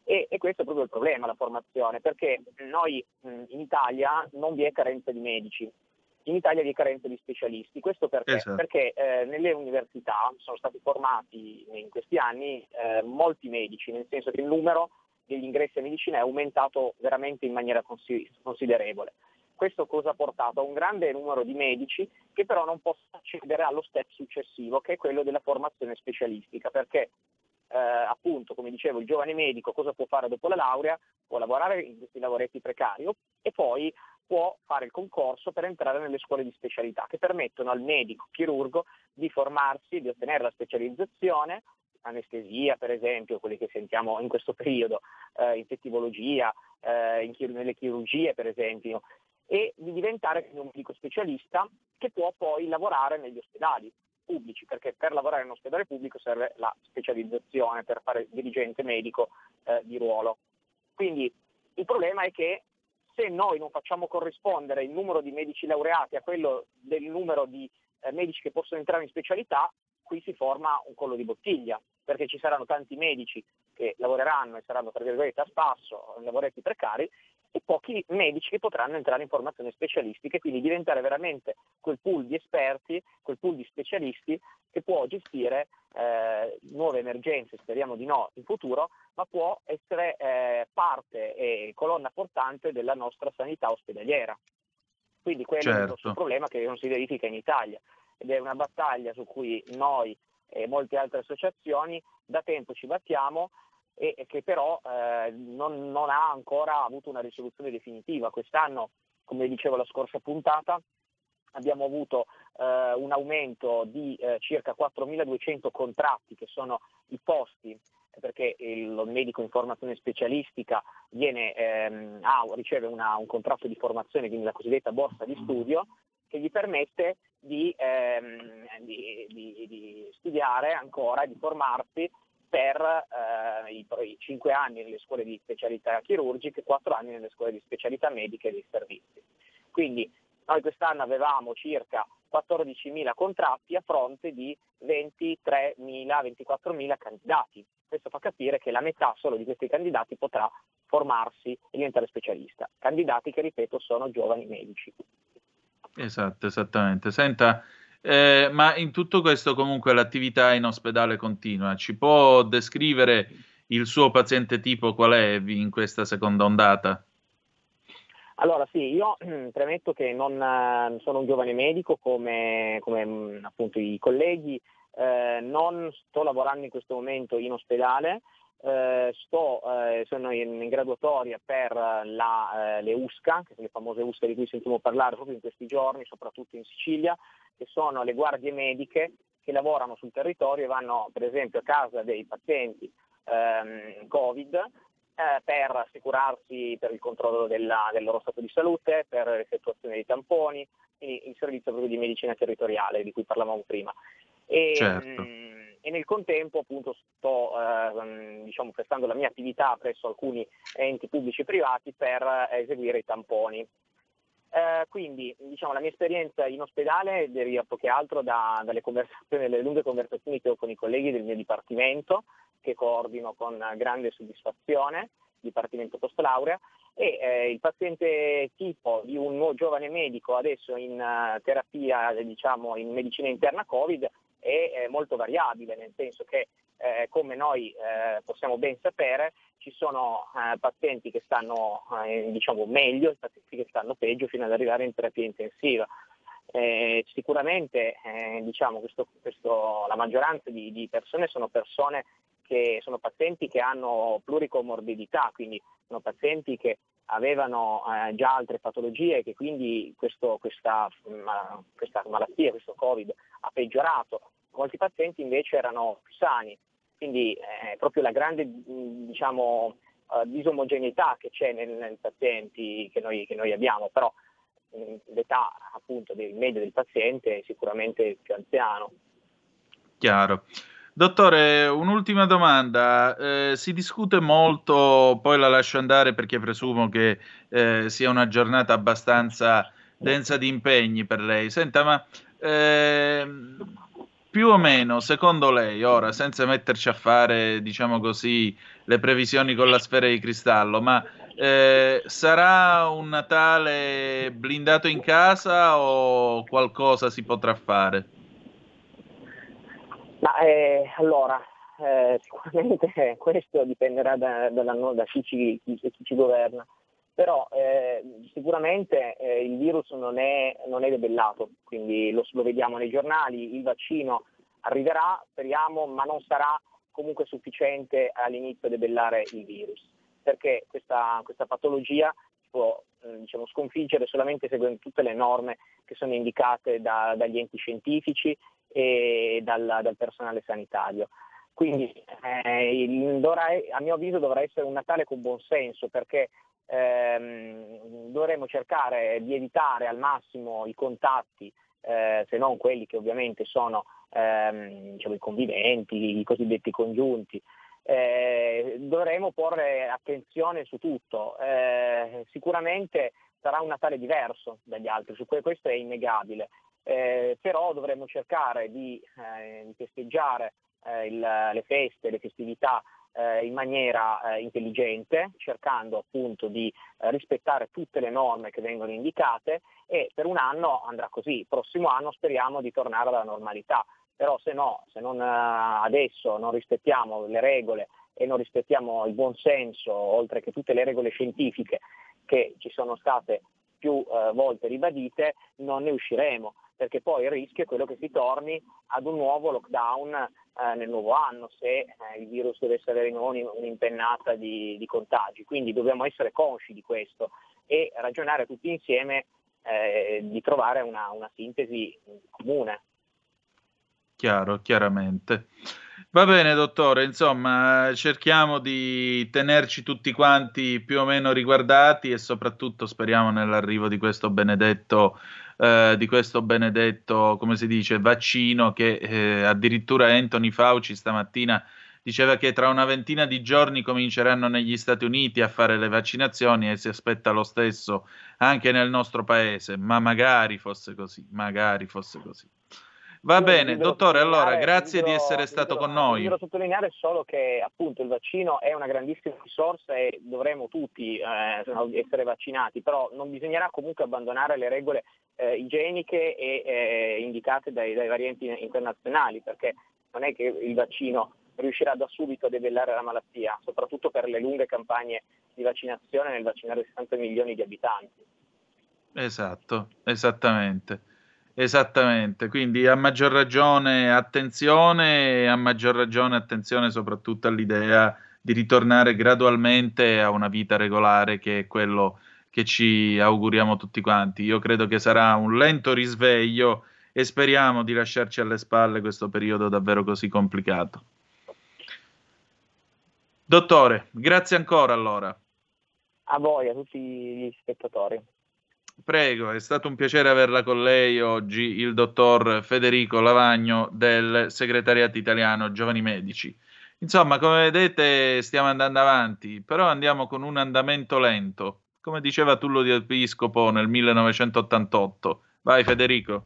E, e, questo è proprio il problema, la formazione, perché noi mh, in Italia non vi è carenza di medici, in Italia vi è carenza di specialisti. Questo perché? Esatto. Perché eh, nelle università sono stati formati in questi anni eh, molti medici, nel senso che il numero degli ingressi a medicina è aumentato veramente in maniera considerevole. Questo cosa ha portato? A un grande numero di medici che però non possono accedere allo step successivo, che è quello della formazione specialistica, perché eh, appunto, come dicevo, il giovane medico cosa può fare dopo la laurea? Può lavorare in questi lavoretti precari e poi può fare il concorso per entrare nelle scuole di specialità che permettono al medico chirurgo di formarsi, di ottenere la specializzazione, anestesia per esempio, quelli che sentiamo in questo periodo, eh, infettivologia, eh, in chir- nelle chirurgie per esempio, e di diventare un medico specialista che può poi lavorare negli ospedali pubblici, perché per lavorare in un ospedale pubblico serve la specializzazione per fare dirigente medico eh, di ruolo. Quindi il problema è che se noi non facciamo corrispondere il numero di medici laureati a quello del numero di eh, medici che possono entrare in specialità, qui si forma un collo di bottiglia, perché ci saranno tanti medici che lavoreranno e saranno tra virgolette a spasso, lavoretti precari, e pochi medici che potranno entrare in formazione specialistica e quindi diventare veramente quel pool di esperti, quel pool di specialisti che può gestire eh, nuove emergenze, speriamo di no in futuro, ma può essere eh, parte e colonna portante della nostra sanità ospedaliera. Quindi quello certo. è il certo. problema che non si verifica in Italia ed è una battaglia su cui noi e molte altre associazioni da tempo ci battiamo e che però eh, non, non, ha ancora avuto una risoluzione definitiva. Quest'anno, come dicevo la scorsa puntata, abbiamo avuto eh, un aumento di eh, circa 4.200 contratti che sono i posti perché il medico in formazione specialistica viene, ehm, ha, riceve una, un contratto di formazione, quindi la cosiddetta borsa di studio, che gli permette di, ehm, di, di, di studiare ancora, di formarsi per eh, i, i 5 anni nelle scuole di specialità chirurgiche e 4 anni nelle scuole di specialità mediche e dei servizi. Quindi noi quest'anno avevamo circa 14.000 contratti a fronte di 23.000, 24.000 candidati. Questo fa capire che la metà solo di questi candidati potrà formarsi e diventare specialista. Candidati che, ripeto, sono giovani medici. Esatto, esattamente. Senta, eh, ma in tutto questo comunque l'attività in ospedale continua. Ci può descrivere il suo paziente tipo qual è in questa seconda ondata? Allora sì, io premetto che non eh, sono un giovane medico come, come mm, appunto i colleghi, eh, non sto lavorando in questo momento in ospedale, eh, sto, eh, sono in, in, graduatoria per la, eh, le USCA, che sono le famose USCA di cui sentiamo parlare proprio in questi giorni, soprattutto in Sicilia, che sono le guardie mediche che lavorano sul territorio e vanno per esempio a casa dei pazienti ehm, Covid eh, per assicurarsi per il controllo della, del loro stato di salute, per l'effettuazione dei tamponi, quindi il servizio proprio di medicina territoriale di cui parlavamo prima. E, certo. mh, mm, e nel contempo appunto sto eh, diciamo, prestando la mia attività presso alcuni enti pubblici e privati per eh, eseguire i tamponi. Eh, quindi diciamo, la mia esperienza in ospedale deriva poco che altro da, dalle dalle lunghe conversazioni che ho con i colleghi del mio dipartimento, che coordino con grande soddisfazione, dipartimento post laurea, e eh, il paziente tipo di un giovane medico adesso in uh, terapia, diciamo, in medicina interna Covid è, è molto variabile, nel senso che eh, come noi eh, possiamo ben sapere ci sono eh, pazienti che stanno eh, diciamo, meglio e pazienti che stanno peggio fino ad arrivare in terapia intensiva. Eh, sicuramente eh, diciamo, questo, questo, la maggioranza di, di, persone sono persone che sono pazienti che hanno pluricomorbidità, quindi sono pazienti che avevano eh, già altre patologie e che quindi questo, questa, ma, questa malattia, questo Covid ha peggiorato. Molti pazienti invece erano più sani, quindi eh, proprio la grande diciamo, uh, disomogeneità che c'è nei, nei pazienti che noi, che noi abbiamo, però mh, l'età appunto del medio del paziente è sicuramente più anziano. Chiaro. Dottore, un'ultima domanda. Eh, si discute molto, poi la lascio andare perché presumo che eh, sia una giornata abbastanza densa di impegni per lei. Senta, ma eh, più o meno, secondo lei, ora, senza metterci a fare, diciamo così, le previsioni con la sfera di cristallo, ma eh, sarà un Natale blindato in casa o qualcosa si potrà fare? Ma, eh, allora, eh, sicuramente questo dipenderà da, da, da chi, ci, chi, chi, ci, governa, però eh, sicuramente eh, il virus non è, non è, debellato, quindi lo, lo, vediamo nei giornali, il vaccino arriverà, speriamo, ma non sarà comunque sufficiente all'inizio a debellare il virus, perché questa, questa patologia può eh, diciamo, sconfiggere solamente seguendo tutte le norme che sono indicate da, dagli enti scientifici e dal, dal personale sanitario. Quindi eh, dovrà, a mio avviso dovrà essere un Natale con buon senso perché ehm, dovremo cercare di evitare al massimo i contatti, eh, se non quelli che ovviamente sono ehm, diciamo, i conviventi, i cosiddetti congiunti. Eh, dovremo porre attenzione su tutto. Eh, sicuramente sarà un Natale diverso dagli altri, su questo è innegabile, eh, però dovremo cercare di, eh, di festeggiare eh, il, le feste, le festività eh, in maniera eh, intelligente, cercando appunto di eh, rispettare tutte le norme che vengono indicate e per un anno andrà così, il prossimo anno speriamo di tornare alla normalità, però se no, se non eh, adesso non rispettiamo le regole e non rispettiamo il buon senso, oltre che tutte le regole scientifiche che ci sono state più eh, volte ribadite, non ne usciremo perché poi il rischio è quello che si torni ad un nuovo lockdown eh, nel nuovo anno se eh, il virus dovesse avere in un'impennata di, di, contagi. Quindi dobbiamo essere consci di questo e ragionare tutti insieme eh, di trovare una, una sintesi comune. Chiaro, chiaramente. Va bene, dottore, insomma, cerchiamo di tenerci tutti quanti più o meno riguardati e soprattutto speriamo nell'arrivo di questo benedetto eh, di questo benedetto, come si dice, vaccino che eh, addirittura Anthony Fauci stamattina diceva che tra una ventina di giorni cominceranno negli Stati Uniti a fare le vaccinazioni e si aspetta lo stesso anche nel nostro paese, ma magari fosse così, magari fosse così. Va Io bene, dottore, allora grazie desidero, di essere stato desidero, con noi. Desidero sottolineare solo che appunto il vaccino è una grandissima risorsa e dovremo tutti eh, essere vaccinati, però non bisognerà comunque abbandonare le regole eh, igieniche e eh, indicate dai, dai vari enti internazionali, perché non è che il vaccino riuscirà da subito a debellare la malattia, soprattutto per le lunghe campagne di vaccinazione nel vaccinare 60 milioni di abitanti. Esatto, esattamente. Esattamente, quindi a maggior ragione attenzione e a maggior ragione attenzione soprattutto all'idea di ritornare gradualmente a una vita regolare che è quello che ci auguriamo tutti quanti. Io credo che sarà un lento risveglio e speriamo di lasciarci alle spalle questo periodo davvero così complicato. Dottore, grazie ancora allora. A voi, a tutti gli spettatori. Prego, è stato un piacere averla con lei oggi, il dottor Federico Lavagno del Segretariato Italiano Giovani Medici. Insomma, come vedete, stiamo andando avanti, però andiamo con un andamento lento, come diceva Tullo di Episcopo nel 1988. Vai Federico.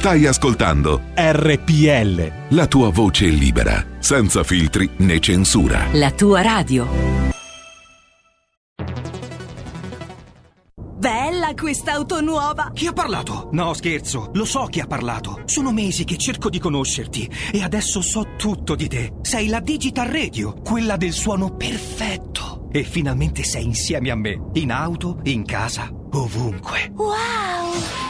Stai ascoltando RPL. la tua voce libera, senza filtri né censura. La tua radio. Bella quest'auto nuova! Chi ha parlato? No, scherzo, lo so chi ha parlato. Sono mesi che cerco di conoscerti e adesso so tutto di te. Sei la Digital Radio, quella del suono perfetto. E finalmente sei insieme a me, in auto, in casa, ovunque. Wow!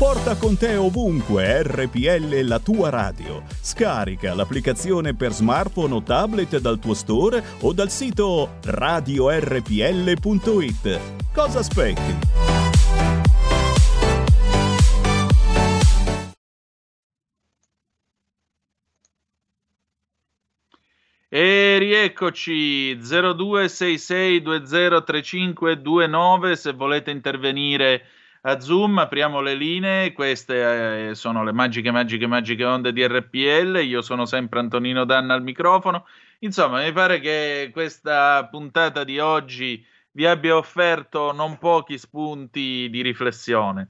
Porta con te ovunque RPL la tua radio. Scarica l'applicazione per smartphone o tablet dal tuo store o dal sito radiorpl.it. Cosa aspetti? E rieccoci 0266203529 se volete intervenire a Zoom, apriamo le linee, queste eh, sono le magiche, magiche, magiche onde di RPL, io sono sempre Antonino Danna al microfono, insomma mi pare che questa puntata di oggi vi abbia offerto non pochi spunti di riflessione.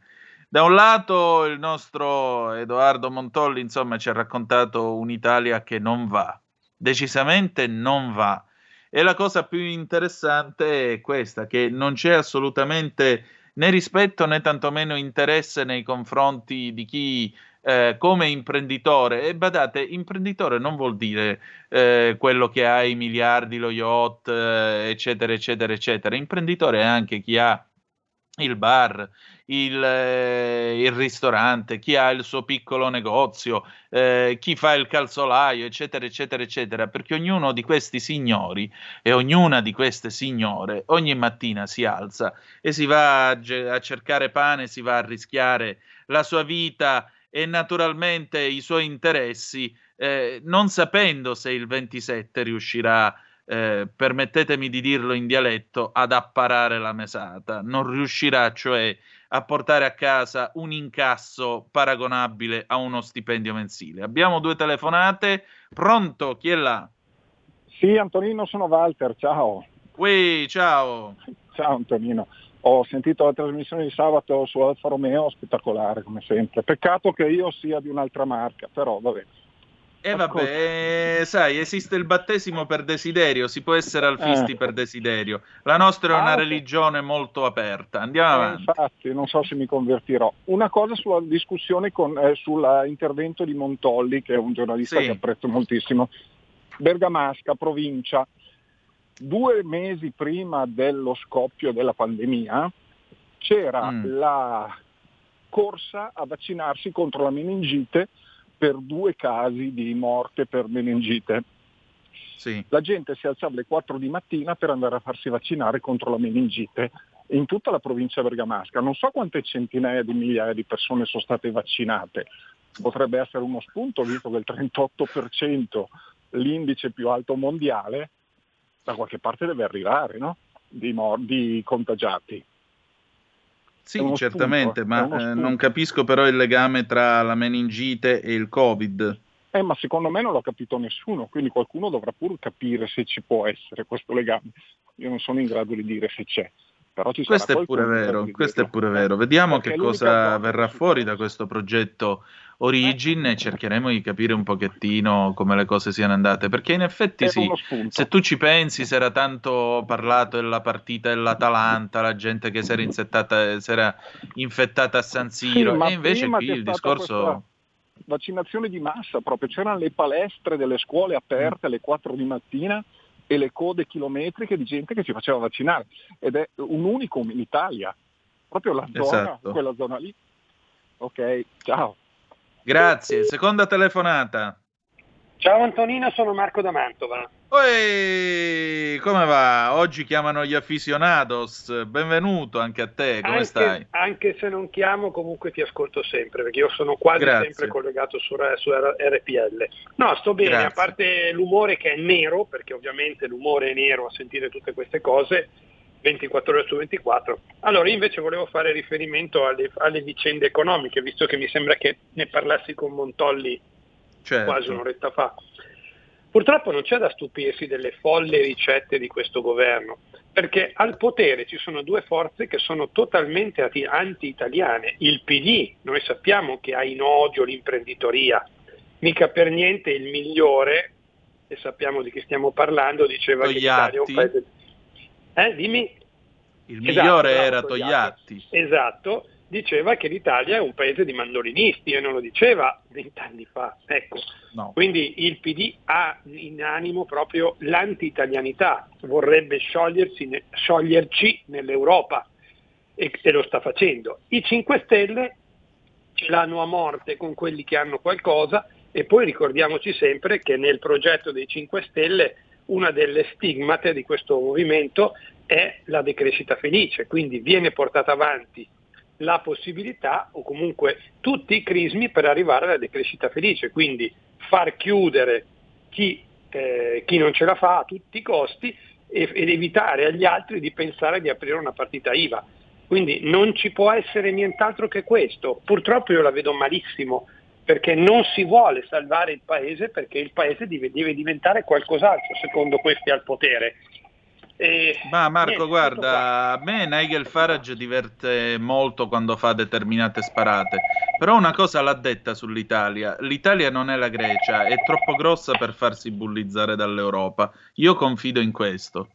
Da un lato il nostro Edoardo Montolli, insomma, ci ha raccontato un'Italia che non va, decisamente non va. E la cosa più interessante è questa, che non c'è assolutamente né rispetto né tantomeno interesse nei confronti di chi eh, come imprenditore, e badate, imprenditore non vuol dire eh, quello che ha i miliardi, lo yacht, eh, eccetera, eccetera, eccetera. Imprenditore è anche chi ha il bar, il, eh, il, ristorante, chi ha il suo piccolo negozio, eh, chi fa il calzolaio, eccetera, eccetera, eccetera, perché ognuno di questi signori e ognuna di queste signore ogni mattina si alza e si va a, a cercare pane, si va a rischiare la sua vita e naturalmente i suoi interessi, eh, non sapendo se il 27 riuscirà a eh, permettetemi di dirlo in dialetto, ad apparare la mesata. Non riuscirà cioè a portare a casa un incasso paragonabile a uno stipendio mensile. Abbiamo due telefonate. Pronto? Chi è là? Sì, Antonino, sono Walter, ciao. Ui, ciao. Ciao Antonino. Ho sentito la trasmissione di sabato su Alfa Romeo, spettacolare come sempre. Peccato che io sia di un'altra marca, però vabbè. E eh vabbè, eh, sai, esiste il battesimo per desiderio, si può essere alfisti Eh. per desiderio. La nostra è una Ah, religione molto aperta. Andiamo Eh, avanti. infatti, non so se mi convertirò. Una cosa sulla discussione con, eh, sull'intervento di Montolli, che è un giornalista Sì. che apprezzo moltissimo. Bergamasca, provincia. Due mesi prima dello scoppio della pandemia c'era Mm. la corsa a vaccinarsi contro la meningite per due casi di morte per meningite. Sì. La gente si alzava alle 4 di mattina per andare a farsi vaccinare contro la meningite in tutta la provincia bergamasca. Non so quante centinaia di migliaia di persone sono state vaccinate. Potrebbe essere uno spunto, visto che il 38%, l'indice più alto mondiale, da qualche parte deve arrivare, no? Di, mor- di contagiati. Sì, certamente, spunto, ma eh, spunto. non capisco però il legame tra la meningite e il Covid. Eh, ma secondo me non l'ha capito nessuno, quindi qualcuno dovrà pur capire se ci può essere questo legame. Io non sono in grado di dire se c'è. Però ci sarà Questo è pure vero, questo è pure vero. Vediamo Perché che cosa verrà fuori da questo progetto Origin e cercheremo di capire un pochettino come le cose siano andate, perché in effetti sì, se tu ci pensi, si era tanto parlato della partita dell'Atalanta, la gente che si era, era infettata a San Siro, Sì, e invece qui il discorso... questa vaccinazione di massa proprio, c'erano le palestre delle scuole aperte alle 4 di mattina e le code chilometriche di gente che si faceva vaccinare ed è un unicum in Italia, proprio la zona, Esatto. quella zona lì. Ok, ciao. Grazie. Seconda telefonata. Ciao Antonino, sono Marco da Mantova. Oi, come va? Oggi chiamano gli aficionados. Benvenuto anche a te, come anche, stai? anche se non chiamo, comunque ti ascolto sempre, perché io sono quasi Grazie. sempre collegato su, su RPL. No, sto bene, Grazie. a parte l'umore che è nero, perché ovviamente l'umore è nero a sentire tutte queste cose, 24 ore su 24. Allora, io invece volevo fare riferimento alle, alle vicende economiche, visto che mi sembra che ne parlassi con Montolli Certo. quasi un'oretta fa. Purtroppo non c'è da stupirsi delle folle ricette di questo governo, perché al potere ci sono due forze che sono totalmente anti-italiane. Il PD, noi sappiamo che ha in odio l'imprenditoria, mica per niente il migliore, e sappiamo di chi stiamo parlando, diceva che l'Italia è un Togliatti. paese... Eh, dimmi? Il Esatto, migliore bravo, era Togliatti. Esatto, diceva che l'Italia è un paese di mandolinisti e non lo diceva vent'anni fa. Ecco. No. Quindi il PD ha in animo proprio l'anti-italianità, vorrebbe sciogliersi ne- scioglierci nell'Europa e, e lo sta facendo. I 5 Stelle ce l'hanno a morte con quelli che hanno qualcosa e poi ricordiamoci sempre che nel progetto dei 5 Stelle una delle stigmate di questo movimento è la decrescita felice, quindi viene portata avanti la possibilità o comunque tutti i crismi per arrivare alla decrescita felice, quindi far chiudere chi, eh, chi non ce la fa a tutti i costi e- ed evitare agli altri di pensare di aprire una partita IVA. Quindi non ci può essere nient'altro che questo. Purtroppo io la vedo malissimo perché non si vuole salvare il paese perché il paese deve, deve diventare qualcos'altro secondo questi al potere. E Ma Marco, niente, guarda, a me Nigel Farage diverte molto quando fa determinate sparate, però una cosa l'ha detta sull'Italia, l'Italia non è la Grecia, è troppo grossa per farsi bullizzare dall'Europa. Io confido in questo.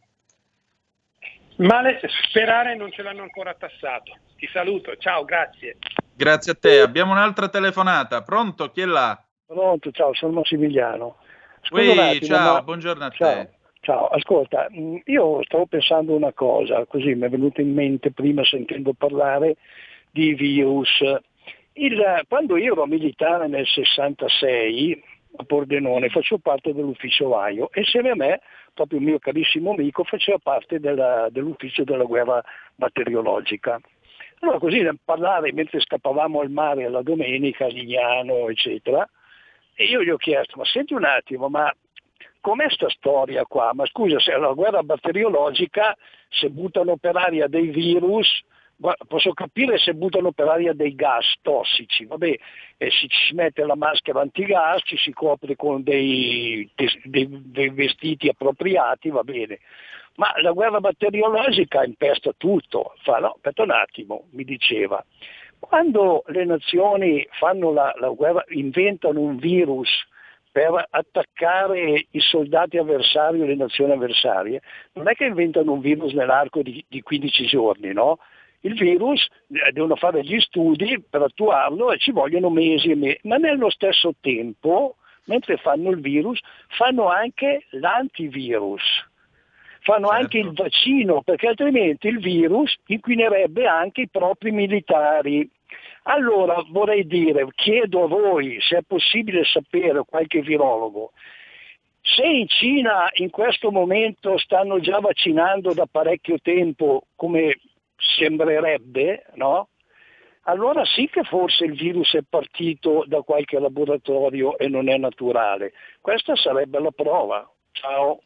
Male sperare non ce l'hanno ancora tassato. Ti saluto, ciao, grazie. Grazie a te. Abbiamo un'altra telefonata. Pronto? Chi è là? Pronto, ciao, sono Massimiliano. Scusa Ui, un attimo, ciao, ma- buongiorno a ciao, te. Ciao, ascolta, mh, io stavo pensando una cosa, così mi è venuto in mente prima sentendo parlare di virus. Il- quando io ero militare nel 66 a Pordenone facevo parte dell'ufficio Vaio e insieme a me, proprio un mio carissimo amico, faceva parte della- dell'ufficio della guerra batteriologica. Allora così nel parlare mentre scappavamo al mare la domenica, a Lignano, eccetera, e io gli ho chiesto, ma senti un attimo, ma com'è sta storia qua? Ma scusa, se è la guerra batteriologica, se buttano per aria dei virus, posso capire se buttano per aria dei gas tossici, vabbè, e si si mette la maschera antigas, ci si copre con dei, dei- dei vestiti appropriati, va bene. Ma la guerra batteriologica impesta tutto. Fa, no, aspetta un attimo, mi diceva. Quando le nazioni la, la guerra, inventano un virus per attaccare i soldati avversari o le nazioni avversarie, non è che inventano un virus nell'arco di, di 15 giorni, no? Il virus eh, devono fare gli studi per attuarlo e ci vogliono mesi e mesi, ma nello stesso tempo, mentre fanno il virus, fanno anche l'antivirus fanno anche il vaccino, perché altrimenti il virus inquinerebbe anche i propri militari. Allora vorrei dire, chiedo a voi se è possibile sapere, qualche virologo, se in Cina in questo momento stanno già vaccinando da parecchio tempo, come sembrerebbe, no? Allora sì che forse il virus è partito da qualche laboratorio e non è naturale. Questa sarebbe la prova. Ciao.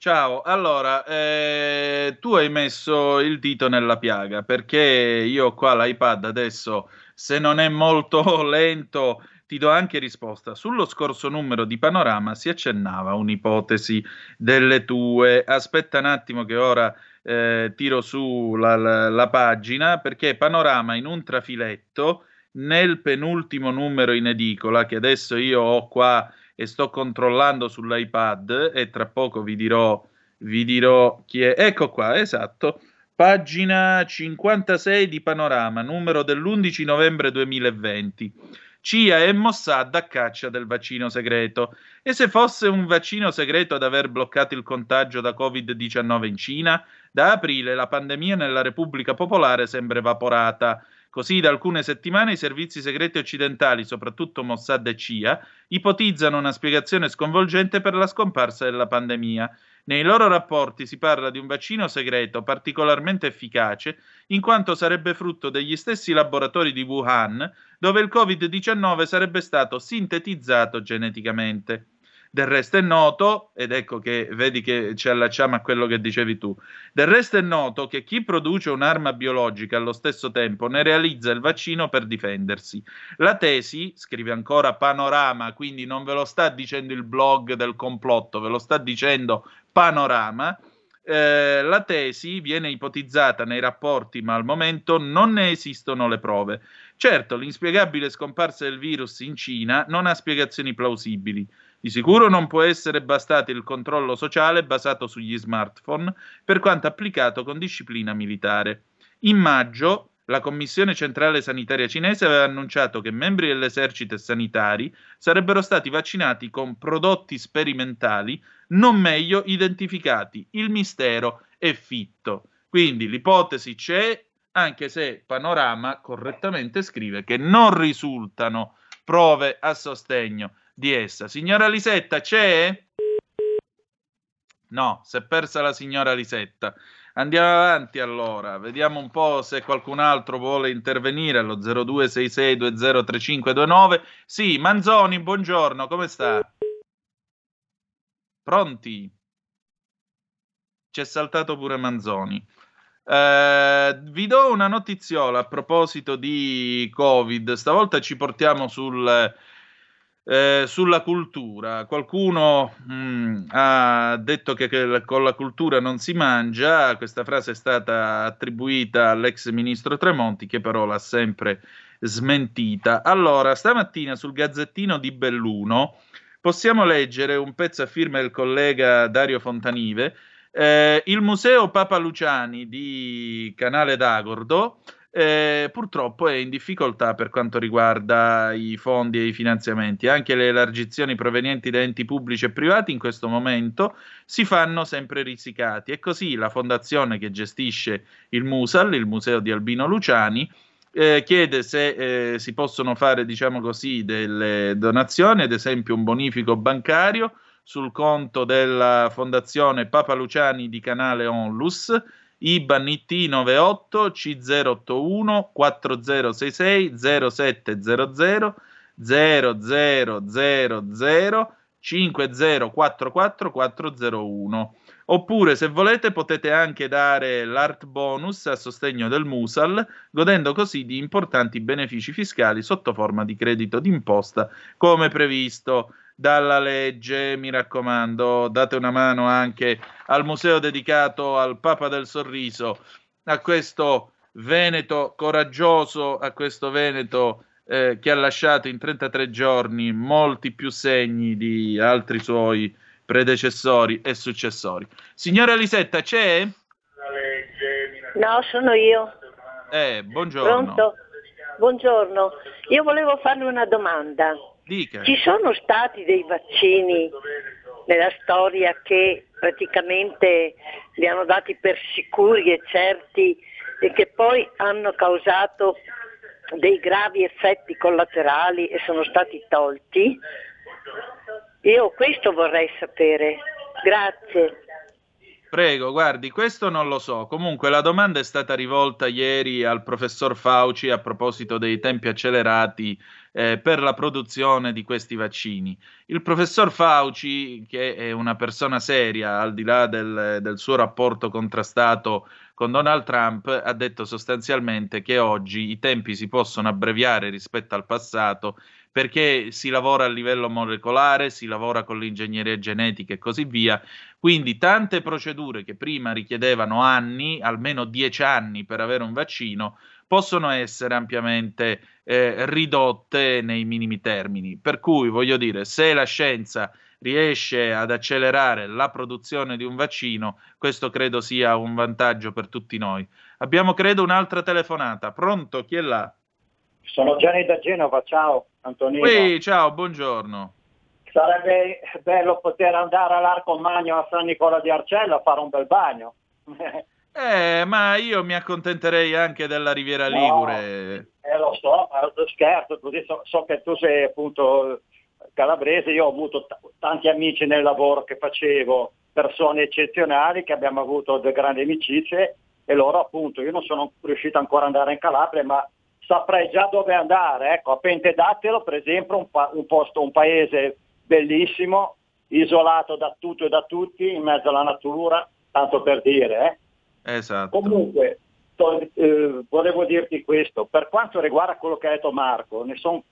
Ciao, allora, eh, tu hai messo il dito nella piaga perché io qua l'iPad adesso, se non è molto lento, ti do anche risposta. Sullo scorso numero di Panorama si accennava un'ipotesi delle tue. Aspetta un attimo che ora eh, tiro su la, la- la pagina perché Panorama in un trafiletto nel penultimo numero in edicola che adesso io ho qua e sto controllando sull'iPad e tra poco vi dirò, vi dirò chi è. Ecco qua, esatto. Pagina 56 di Panorama, numero dell'11 novembre 2020. CIA e Mossad a caccia del vaccino segreto. E se fosse un vaccino segreto ad aver bloccato il contagio da Covid-19 in Cina? Da aprile la pandemia nella Repubblica Popolare sembra evaporata. Così da alcune settimane i servizi segreti occidentali, soprattutto Mossad e CIA, ipotizzano una spiegazione sconvolgente per la scomparsa della pandemia. Nei loro rapporti si parla di un vaccino segreto particolarmente efficace, in quanto sarebbe frutto degli stessi laboratori di Wuhan, dove il Covid-19 sarebbe stato sintetizzato geneticamente. Del resto è noto, ed ecco che vedi che ci allacciamo a quello che dicevi tu, del resto è noto che chi produce un'arma biologica allo stesso tempo ne realizza il vaccino per difendersi. La tesi, scrive ancora Panorama, quindi non ve lo sta dicendo il blog del complotto, ve lo sta dicendo Panorama, eh, la tesi viene ipotizzata nei rapporti, ma al momento non ne esistono le prove. Certo, l'inspiegabile scomparsa del virus in Cina non ha spiegazioni plausibili. Di sicuro non può essere bastato il controllo sociale basato sugli smartphone, per quanto applicato con disciplina militare. In maggio, la Commissione Centrale Sanitaria Cinese aveva annunciato che membri dell'esercito e sanitari sarebbero stati vaccinati con prodotti sperimentali non meglio identificati. Il mistero è fitto. Quindi l'ipotesi c'è, anche se Panorama correttamente scrive che non risultano prove a sostegno di essa. Signora Lisetta, c'è? No, si è persa la signora Lisetta. Andiamo avanti allora, vediamo un po' se qualcun altro vuole intervenire allo 0266203529. Sì, Manzoni, buongiorno, come sta? Pronti? C'è saltato pure Manzoni. Eh, vi do una notiziola a proposito di Covid. Stavolta ci portiamo sul eh, sulla cultura. Qualcuno mh, mm, ha detto che, che, con la cultura non si mangia, questa frase è stata attribuita all'ex ministro Tremonti che però l'ha sempre smentita. Allora, stamattina sul Gazzettino di Belluno possiamo leggere un pezzo a firma del collega Dario Fontanive. Eh, il museo Papa Luciani di Canale d'Agordo eh, purtroppo è in difficoltà per quanto riguarda i fondi e i finanziamenti. Anche le elargizioni provenienti da enti pubblici e privati in questo momento si fanno sempre risicati. E così la fondazione che gestisce il Musal, il Museo di Albino Luciani, eh, chiede se eh, si possono fare, diciamo così, delle donazioni, ad esempio un bonifico bancario sul conto della Fondazione Papa Luciani di Canale Onlus IBAN IT 98 C081 4066 0700 0000 5044 401 oppure se volete potete anche dare l'art bonus a sostegno del Musal godendo così di importanti benefici fiscali sotto forma di credito d'imposta come previsto dalla legge. Mi raccomando, date una mano anche al museo dedicato al Papa del Sorriso, a questo Veneto coraggioso, a questo Veneto eh, che ha lasciato in 33 giorni molti più segni di altri suoi predecessori e successori. Signora Lisetta, c'è? No, sono io. Eh, buongiorno. Pronto? Buongiorno. Io volevo farle una domanda. Dica. Ci sono stati dei vaccini nella storia che praticamente li hanno dati per sicuri e certi e che poi hanno causato dei gravi effetti collaterali e sono stati tolti? Io questo vorrei sapere. Grazie. Prego, guardi, questo non lo so. Comunque la domanda è stata rivolta ieri al professor Fauci a proposito dei tempi accelerati eh, per la produzione di questi vaccini. Il professor Fauci, che è una persona seria, al di là del, del suo rapporto contrastato con Donald Trump, ha detto sostanzialmente che oggi i tempi si possono abbreviare rispetto al passato perché si lavora a livello molecolare, si lavora con l'ingegneria genetica e così via. Quindi tante procedure che prima richiedevano anni, almeno dieci anni per avere un vaccino, possono essere ampiamente eh, ridotte nei minimi termini. Per cui voglio dire, se la scienza riesce ad accelerare la produzione di un vaccino, questo credo sia un vantaggio per tutti noi. Abbiamo, credo, un'altra telefonata. Pronto? Chi è là? Sono Gianni da Genova, ciao Antonino. Qui, ciao, buongiorno. Sarebbe bello poter andare all'Arco Magno a San Nicola di Arcello a fare un bel bagno. Eh, ma io mi accontenterei anche della Riviera No. Ligure. Eh, lo so, ma scherzo, così so, so che tu sei appunto calabrese, io ho avuto t- tanti amici nel lavoro che facevo, persone eccezionali che abbiamo avuto delle grandi amicizie e loro appunto, io non sono riuscito ancora ad andare in Calabria, ma saprei già dove andare, ecco, a Pentedattelo per esempio, un, pa- un posto, un paese bellissimo, isolato da tutto e da tutti, in mezzo alla natura, tanto per dire, eh. Esatto. Comunque, to- eh, volevo dirti questo, per quanto riguarda quello che ha detto Marco, ne son-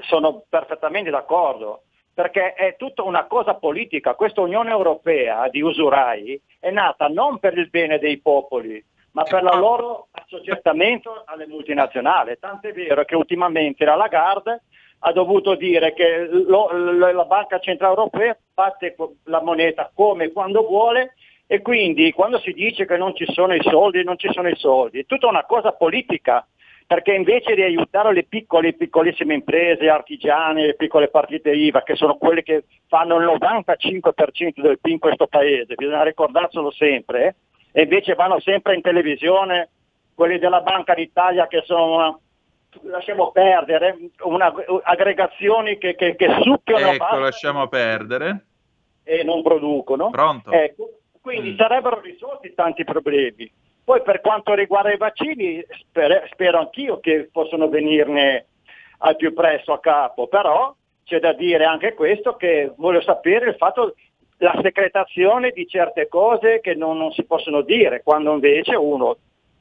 sono perfettamente d'accordo, perché è tutta una cosa politica. Questa Unione Europea di usurai è nata non per il bene dei popoli, ma per la loro assoggettamento alle multinazionali. Tant'è vero che ultimamente la Lagarde ha dovuto dire che lo- la Banca Centrale Europea batte la moneta come e quando vuole e quindi quando si dice che non ci sono i soldi, non ci sono i soldi, è tutta una cosa politica, perché invece di aiutare le piccole e piccolissime imprese, artigiane, le piccole partite IVA, che sono quelle che fanno il 95% del PIL in questo paese, bisogna ricordarselo sempre, eh, e invece vanno sempre in televisione quelli della Banca d'Italia che sono una, lasciamo perdere, una, aggregazioni che, che, che succhiano Ecco, lasciamo perdere. e non producono. Pronto? Ecco, quindi sarebbero risolti tanti problemi. Poi per quanto riguarda i vaccini, spero, spero anch'io che possano venirne al più presto a capo, però c'è da dire anche questo che voglio sapere il fatto la secretazione di certe cose che non, non si possono dire, quando invece uno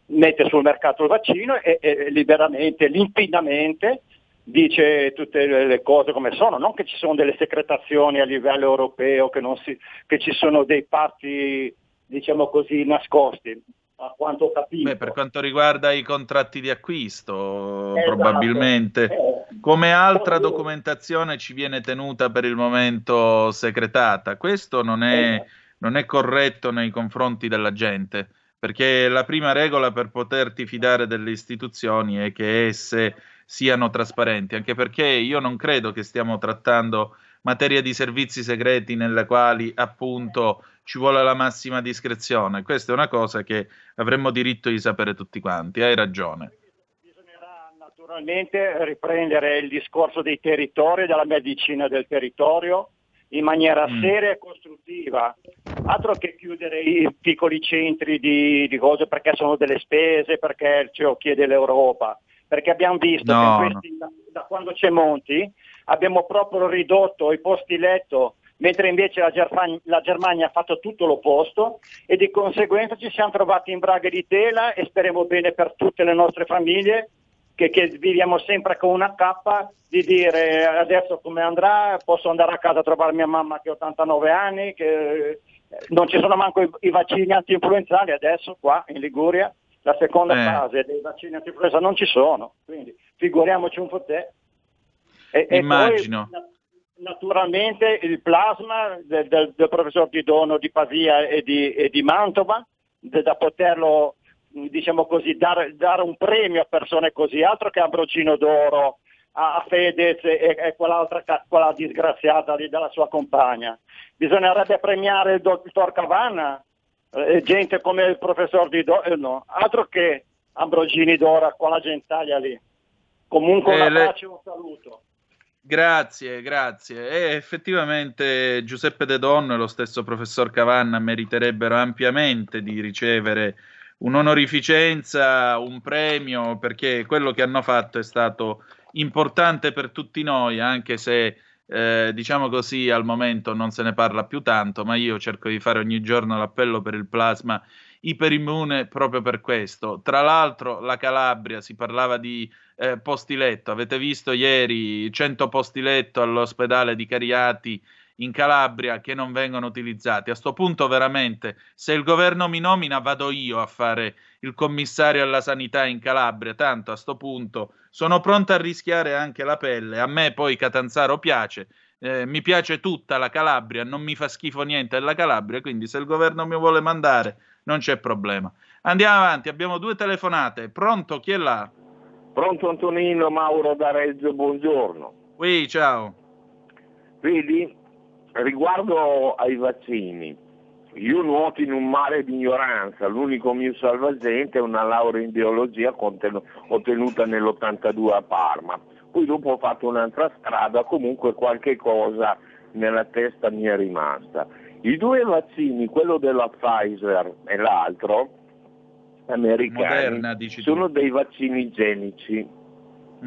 mette sul mercato il vaccino e, e liberamente, limpidamente dice tutte le cose come sono, non che ci sono delle secretazioni a livello europeo, che, non si, che ci sono dei patti, diciamo così, nascosti, a quanto ho capito. Beh, per quanto riguarda i contratti di acquisto, Esatto. probabilmente Eh, come altra documentazione ci viene tenuta per il momento segretata. Questo non è, Esatto. non è corretto nei confronti della gente, perché la prima regola per poterti fidare delle istituzioni è che esse siano trasparenti, anche perché io non credo che stiamo trattando materia di servizi segreti nelle quali appunto ci vuole la massima discrezione. Questa è una cosa che avremmo diritto di sapere tutti quanti, hai ragione. Naturalmente riprendere il discorso dei territori, della medicina del territorio in maniera Mm. seria e costruttiva, altro che chiudere i piccoli centri di, di cose perché sono delle spese, perché ce lo chiede l'Europa, perché abbiamo visto No, che questi, da, da quando c'è Monti abbiamo proprio ridotto i posti letto, mentre invece la Germania, la Germania ha fatto tutto l'opposto e di conseguenza ci siamo trovati in braghe di tela e speriamo bene per tutte le nostre famiglie che, che viviamo sempre con una cappa di dire adesso come andrà, posso andare a casa a trovare mia mamma che ha 89 anni, che eh, non ci sono manco i, i vaccini anti-influenzali adesso qua in Liguria, la seconda Eh. fase dei vaccini anti-influenzali non ci sono, quindi figuriamoci un po' te. E, e Immagino. poi, na- naturalmente il plasma del, del- del professor Di Dono di Pavia e di, e di Mantova, de- da poterlo diciamo così, dare, dare un premio a persone così, altro che Ambrogino d'Oro, a, a Fedez e, e quell'altra quella disgraziata lì della sua compagna. Bisognerebbe premiare il dottor Cavanna, eh, gente come il professor Di Dono, eh, no, altro che Ambrogini d'Oro, quella gentaglia lì. Comunque Eh, una le- pace e un saluto. Grazie, grazie. E effettivamente Giuseppe De Donno e lo stesso professor Cavanna meriterebbero ampiamente di ricevere un'onorificenza, un premio, perché quello che hanno fatto è stato importante per tutti noi, anche se eh, diciamo così al momento non se ne parla più tanto, ma io cerco di fare ogni giorno l'appello per il plasma iperimmune proprio per questo. Tra l'altro la Calabria si parlava di eh, posti letto, avete visto ieri 100 posti letto all'ospedale di Cariati in Calabria che non vengono utilizzati. A sto punto veramente se il governo mi nomina vado io a fare il commissario alla sanità in Calabria, tanto a sto punto sono pronto a rischiare anche la pelle. A me poi Catanzaro piace, eh, mi piace tutta la Calabria, non mi fa schifo niente della Calabria, quindi se il governo mi vuole mandare non c'è problema. Andiamo avanti, abbiamo due telefonate. Pronto, chi è là? Pronto Antonino, Mauro da Reggio, buongiorno. Qui, ciao. Vedi, riguardo ai vaccini, io nuoto in un mare di ignoranza, l'unico mio salvagente è una laurea in biologia ottenuta nell'82 a Parma. Poi dopo ho fatto un'altra strada, comunque qualche cosa nella testa mi è rimasta. I due vaccini, quello della Pfizer e l'altro, americani, Moderna, dici tu. sono dei vaccini genici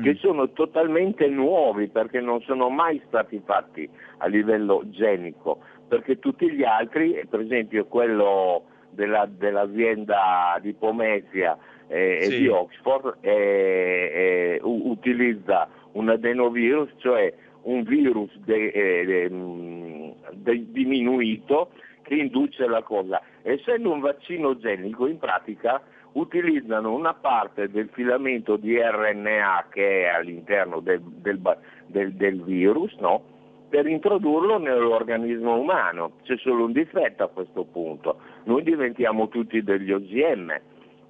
che sono totalmente nuovi perché non sono mai stati fatti a livello genico, perché tutti gli altri, per esempio quello della- dell'azienda di Pomezia eh, e Sì. di Oxford, eh, eh, u- utilizza un adenovirus, cioè un virus de- eh, de- mh, de- diminuito che induce la cosa. Essendo un vaccino genico, in pratica utilizzano una parte del filamento di RNA che è all'interno del, del del- del virus, no? Per introdurlo nell'organismo umano. C'è solo un difetto a questo punto. Noi diventiamo tutti degli OGM,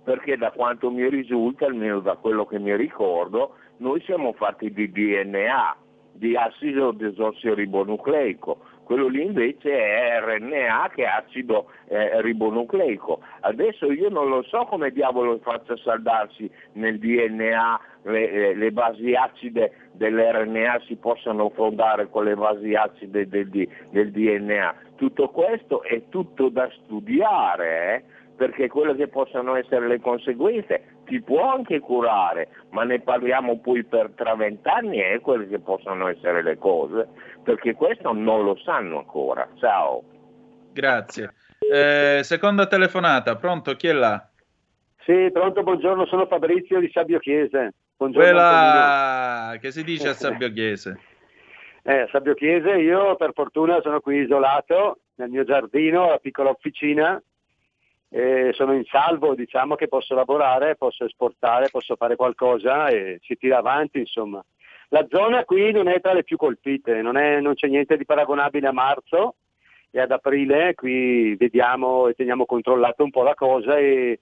perché da quanto mi risulta, almeno da quello che mi ricordo, noi siamo fatti di DNA, di acido desossiribonucleico. Quello lì invece è RNA che è acido eh, ribonucleico. Adesso io non lo so come diavolo faccia saldarsi nel DNA le, le- le basi acide dell'RNA si possano fondare con le basi acide del, del DNA. Tutto questo è tutto da studiare, eh, perché quelle che possano essere le conseguenze ti può anche curare, ma ne parliamo poi per tra vent'anni e quelle che possono essere le cose, perché questo non lo sanno ancora. Ciao. Grazie. Eh, seconda telefonata, pronto? Chi è là? Sì, pronto, buongiorno, sono Fabrizio di Sabbio Chiese. Buongiorno, Quella che si dice a Sabbio Chiese. Eh, a Sabbio Chiese io per fortuna sono qui isolato nel mio giardino, la piccola officina, e sono in salvo, diciamo che posso lavorare, posso esportare, posso fare qualcosa e si tira avanti, insomma. La zona qui non è tra le più colpite, non, è- non c'è niente di paragonabile a marzo e ad aprile, qui vediamo e teniamo controllato un po' la cosa e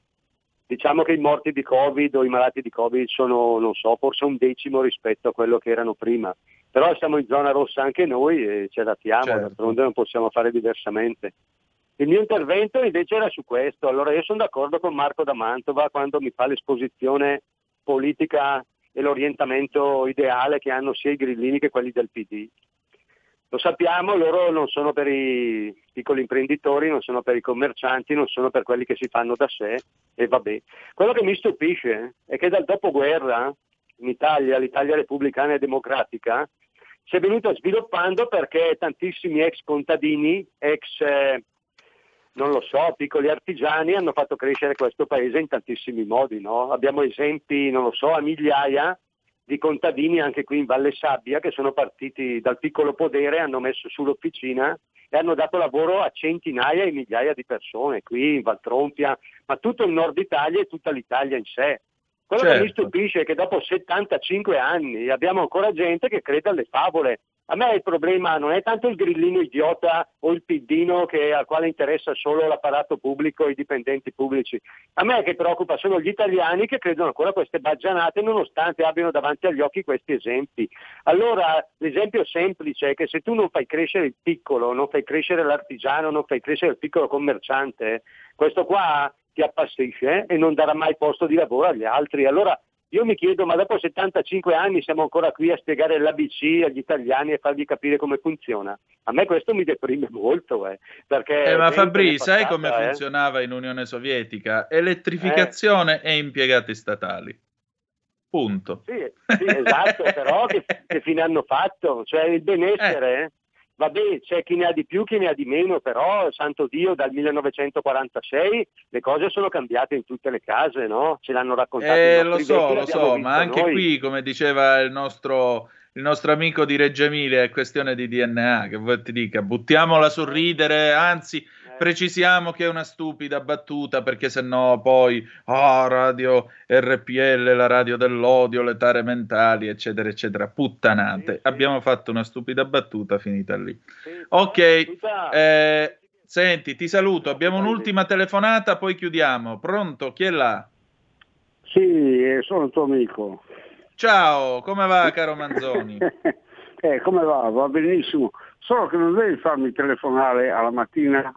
diciamo che i morti di Covid o i malati di Covid sono, non so, forse un decimo rispetto a quello che erano prima. Però siamo in zona rossa anche noi e ci adattiamo, Certo. d'altronde non possiamo fare diversamente. Il mio intervento invece era su questo. Allora io sono d'accordo con Marco da Mantova quando mi fa l'esposizione politica e l'orientamento ideale che hanno sia i grillini che quelli del PD. Lo sappiamo, loro non sono per i piccoli imprenditori, non sono per i commercianti, non sono per quelli che si fanno da sé e vabbè. Quello che mi stupisce è che dal dopoguerra in Italia, l'Italia repubblicana e democratica, si è venuta sviluppando perché tantissimi ex contadini, ex eh, non lo so, piccoli artigiani hanno fatto crescere questo paese in tantissimi modi. no? Abbiamo esempi, non lo so, a migliaia di contadini anche qui in Valle Sabbia che sono partiti dal piccolo podere, hanno messo su l'officina e hanno dato lavoro a centinaia e migliaia di persone qui in Valtrompia, ma tutto il nord Italia e tutta l'Italia in sé. Quello che mi Certo. stupisce è che dopo 75 anni abbiamo ancora gente che crede alle favole. A me il problema non è tanto il grillino idiota o il piddino che, al quale interessa solo l'apparato pubblico e i dipendenti pubblici. A me che preoccupa sono gli italiani che credono ancora a queste baggianate nonostante abbiano davanti agli occhi questi esempi. Allora l'esempio semplice è che se tu non fai crescere il piccolo, non fai crescere l'artigiano, non fai crescere il piccolo commerciante, questo qua ti appassisce e non darà mai posto di lavoro agli altri. Allora io mi chiedo, ma dopo 75 anni siamo ancora qui a spiegare l'ABC agli italiani e fargli capire come funziona? A me questo mi deprime molto, eh, perché... Eh, ma Fabri, è sai passata, come eh. funzionava in Unione Sovietica? Elettrificazione e impiegati statali. Punto. Sì, sì, esatto, però che, che fine hanno fatto? Cioè il benessere, eh? Vabbè, c'è chi ne ha di più, chi ne ha di meno, però, santo Dio, dal 1946 le cose sono cambiate in tutte le case, no? Ce l'hanno raccontato i Eh, lo so, lo so, ma anche noi. qui, come diceva il nostro, il nostro amico di Reggio Emilia, è questione di DNA, che vuoi ti dica, buttiamola sul ridere, anzi, Eh. precisiamo che è una stupida battuta, perché sennò poi, ah, radio RPL, la radio dell'odio, le tare mentali, eccetera, eccetera, puttanate. Abbiamo fatto una stupida battuta, finita lì. Ok, eh, senti, ti saluto, abbiamo un'ultima telefonata, poi chiudiamo. Pronto? Chi è là? Sì, eh, sono il tuo amico. Ciao, come va caro Manzoni? Eh, come va? Va benissimo. Solo che non devi farmi telefonare alla mattina,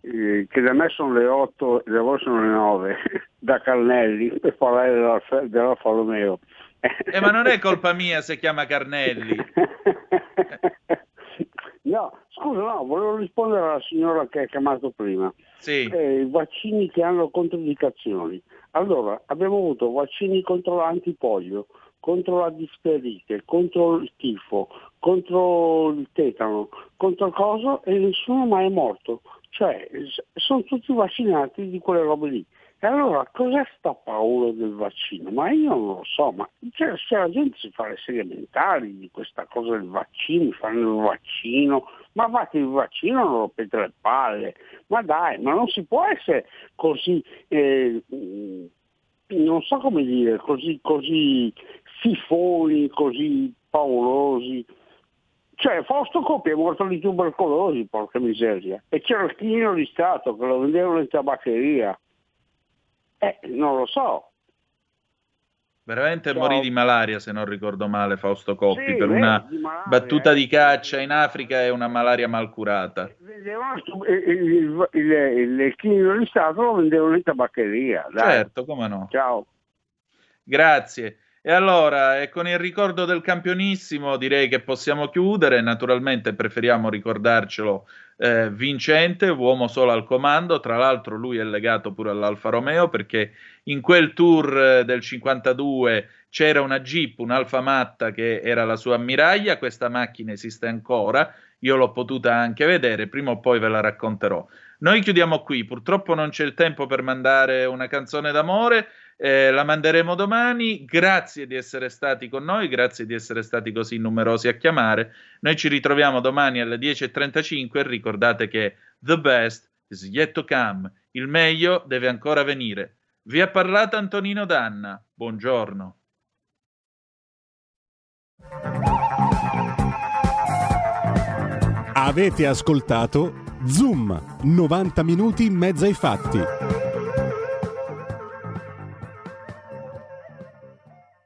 eh, che da me sono le 8 e da voi sono le 9, da Carnelli, per parlare dell'Alfa, dell'Alfa Romeo. Eh, ma non è colpa mia se chiama Carnelli. No, scusa, no, volevo rispondere alla signora che ha chiamato prima. Sì. Eh, I vaccini che hanno controindicazioni. Allora, abbiamo avuto vaccini contro l'antipolio, contro la difterite, contro il tifo, contro il tetano, contro il coso e nessuno mai è morto. Cioè, sono tutti vaccinati di quelle robe lì. Allora cos'è sta paura del vaccino? Ma io non lo so, ma cioè, se la gente si fa le serie mentali di questa cosa del vaccino, fanno il vaccino, ma fate il vaccino non rompete le palle, ma dai, ma non si può essere così, eh, non so come dire, così, così fifoni, così paurosi. Cioè, Fausto Coppi è morto di tubercolosi, porca miseria, e c'era il chinino di Stato che lo vendevano in tabaccheria. Eh, non lo so. Veramente Ciao. morì di malaria, se non ricordo male, Fausto Coppi, Sì, per una di malaria, battuta eh. di caccia in Africa e una malaria malcurata. Vendevano stu- il, il, il, il di Stato lo vendevano in tabaccheria. Dai. Certo, come no. Ciao. Grazie. E allora, e con il ricordo del campionissimo, direi che possiamo chiudere. Naturalmente preferiamo ricordarcelo eh, vincente, uomo solo al comando. Tra l'altro, lui è legato pure all'Alfa Romeo perché in quel tour eh, del 52 c'era una Jeep, un'Alfa Matta che era la sua ammiraglia. Questa macchina esiste ancora. Io l'ho potuta anche vedere, prima o poi ve la racconterò. Noi chiudiamo qui, purtroppo non c'è il tempo per mandare una canzone d'amore, eh, la manderemo domani. Grazie di essere stati con noi, grazie di essere stati così numerosi a chiamare. Noi ci ritroviamo domani alle 10.35 e ricordate che the best is yet to come, il meglio deve ancora venire. Vi ha parlato Antonino Danna, buongiorno. Avete ascoltato Zoom, 90 minuti in mezzo ai fatti.